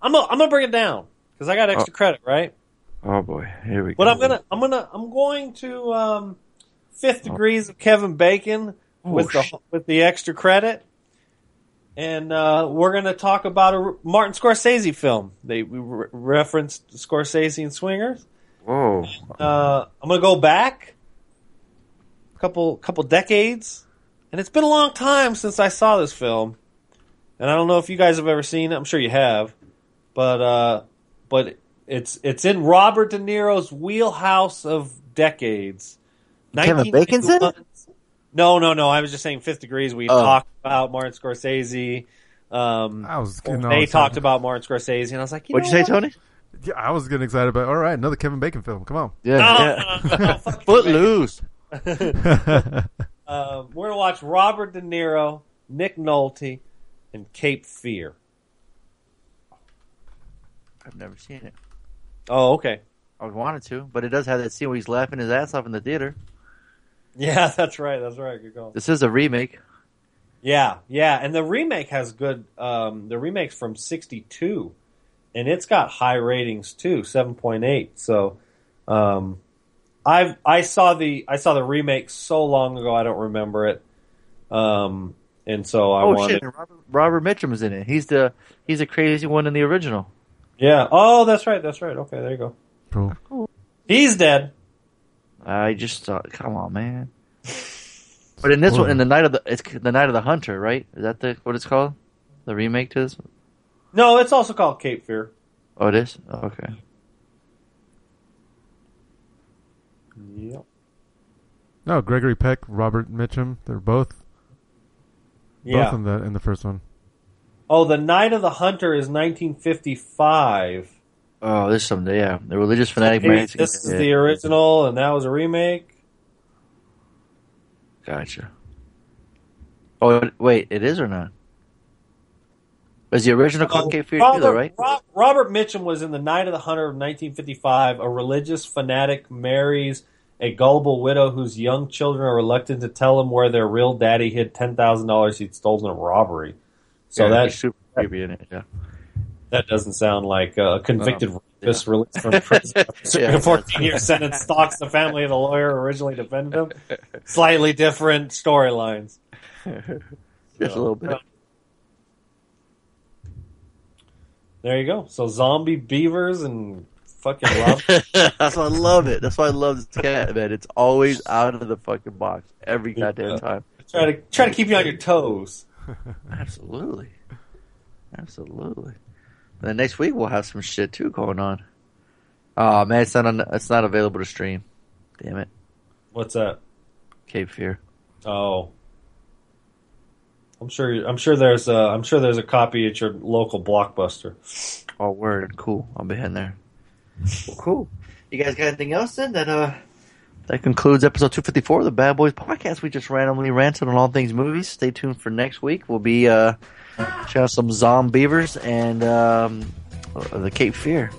I'm gonna, I'm gonna bring it down because I got extra credit, right? Oh boy, here we go. But I'm gonna I'm gonna I'm going to um, Fifth Degrees of Kevin Bacon with the Oh, with the extra credit, and uh, we're gonna talk about a Martin Scorsese film. They we re- referenced Scorsese and Swingers. Whoa. Uh, I'm gonna go back a couple couple decades, and it's been a long time since I saw this film, and I don't know if you guys have ever seen it. I'm sure you have, but uh, but it's it's in Robert De Niro's wheelhouse of decades. Kevin Bacon's in it? No, no, no. I was just saying Fifth Degrees. We Oh. talked about Martin Scorsese. Um, I was getting they excited. talked about Martin Scorsese, and I was like, you What'd you know say, what? Tony? Yeah, I was getting excited about. All right, another Kevin Bacon film. Come on. Yeah, No, yeah. no, no, no, Footloose. Uh, we're gonna watch Robert De Niro, Nick Nolte, and Cape Fear. I've never seen it. Oh, okay. I wanted to, but it does have that scene where he's laughing his ass off in the theater. Yeah, that's right. That's right. Good call. This is a remake. Yeah, yeah, and the remake has good. Um, the remake's from '62, and it's got high ratings too, seven point eight. So, um, I've I saw the I saw the remake so long ago I don't remember it. Um, and so I oh wanted. shit! Robert, Robert Mitchum is in it. He's the he's a crazy one in the original. Yeah. Oh, that's right. That's right. Okay, there you go. Cool. He's dead. I just thought, come on, man. But in this one, in the night of the it's the night of the hunter, right? Is that the what it's called? The remake to this? No, it's also called Cape Fear. Oh, it is. Oh, okay. Yep. No, Gregory Peck, Robert Mitchum. They're both Yeah. both in the in the first one. Oh, the Night of the Hunter is 1955. Oh, this is something. Yeah, the religious fanatic. Maybe man. this is yeah, the original, and that was a remake. Gotcha. Oh wait, it is or not? Is the original uh, called Cape Fear Robert, though, right? Robert Mitchum was in the Night of the Hunter of 1955. A religious fanatic marries a gullible widow whose young children are reluctant to tell him where their real daddy hid ten thousand dollars he'd stolen in a robbery. So yeah, that super creepy in it. Yeah. that doesn't sound like a convicted Oh, rapist released from prison Yeah. a 14 year sentence stalks the family of the lawyer originally defended him. Slightly different storylines. Just a little bit. There you go. So zombie beavers and fucking love. That's why I love it. That's why I love this cat, man. It's always out of the fucking box every goddamn Yeah. time. try to try to keep you on your toes. Absolutely. Absolutely. And then next week we'll have some shit too going on. Oh man, it's not on, it's not available to stream. Damn it. What's that? Cape Fear. Oh, I'm sure. I'm sure there's a. I'm sure there's a copy at your local blockbuster. Oh word, cool. I'll be heading there. Well, cool. You guys got anything else then that uh that concludes episode 254 of the Bad Boys podcast. We just randomly ranted on all things movies. Stay tuned for next week. We'll be uh check out some Zombievers and um the Cape Fear.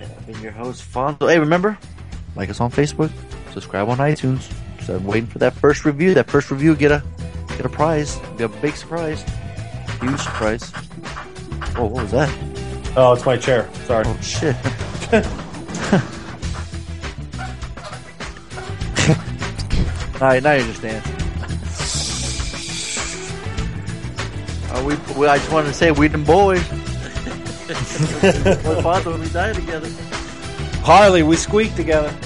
I've been your host Fonzo. Hey, remember like us on Facebook, subscribe on iTunes. So I'm waiting for that first review. That first review get a get a prize. Get a big surprise. Huge surprise. Oh, what was that? Oh, it's my chair. Sorry. Oh shit. now, now you understand. Uh, we, we, I just wanted to say we them boys. We're father when we die together. Harley, we squeak together.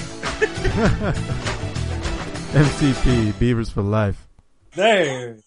MCP Beavers for life. There.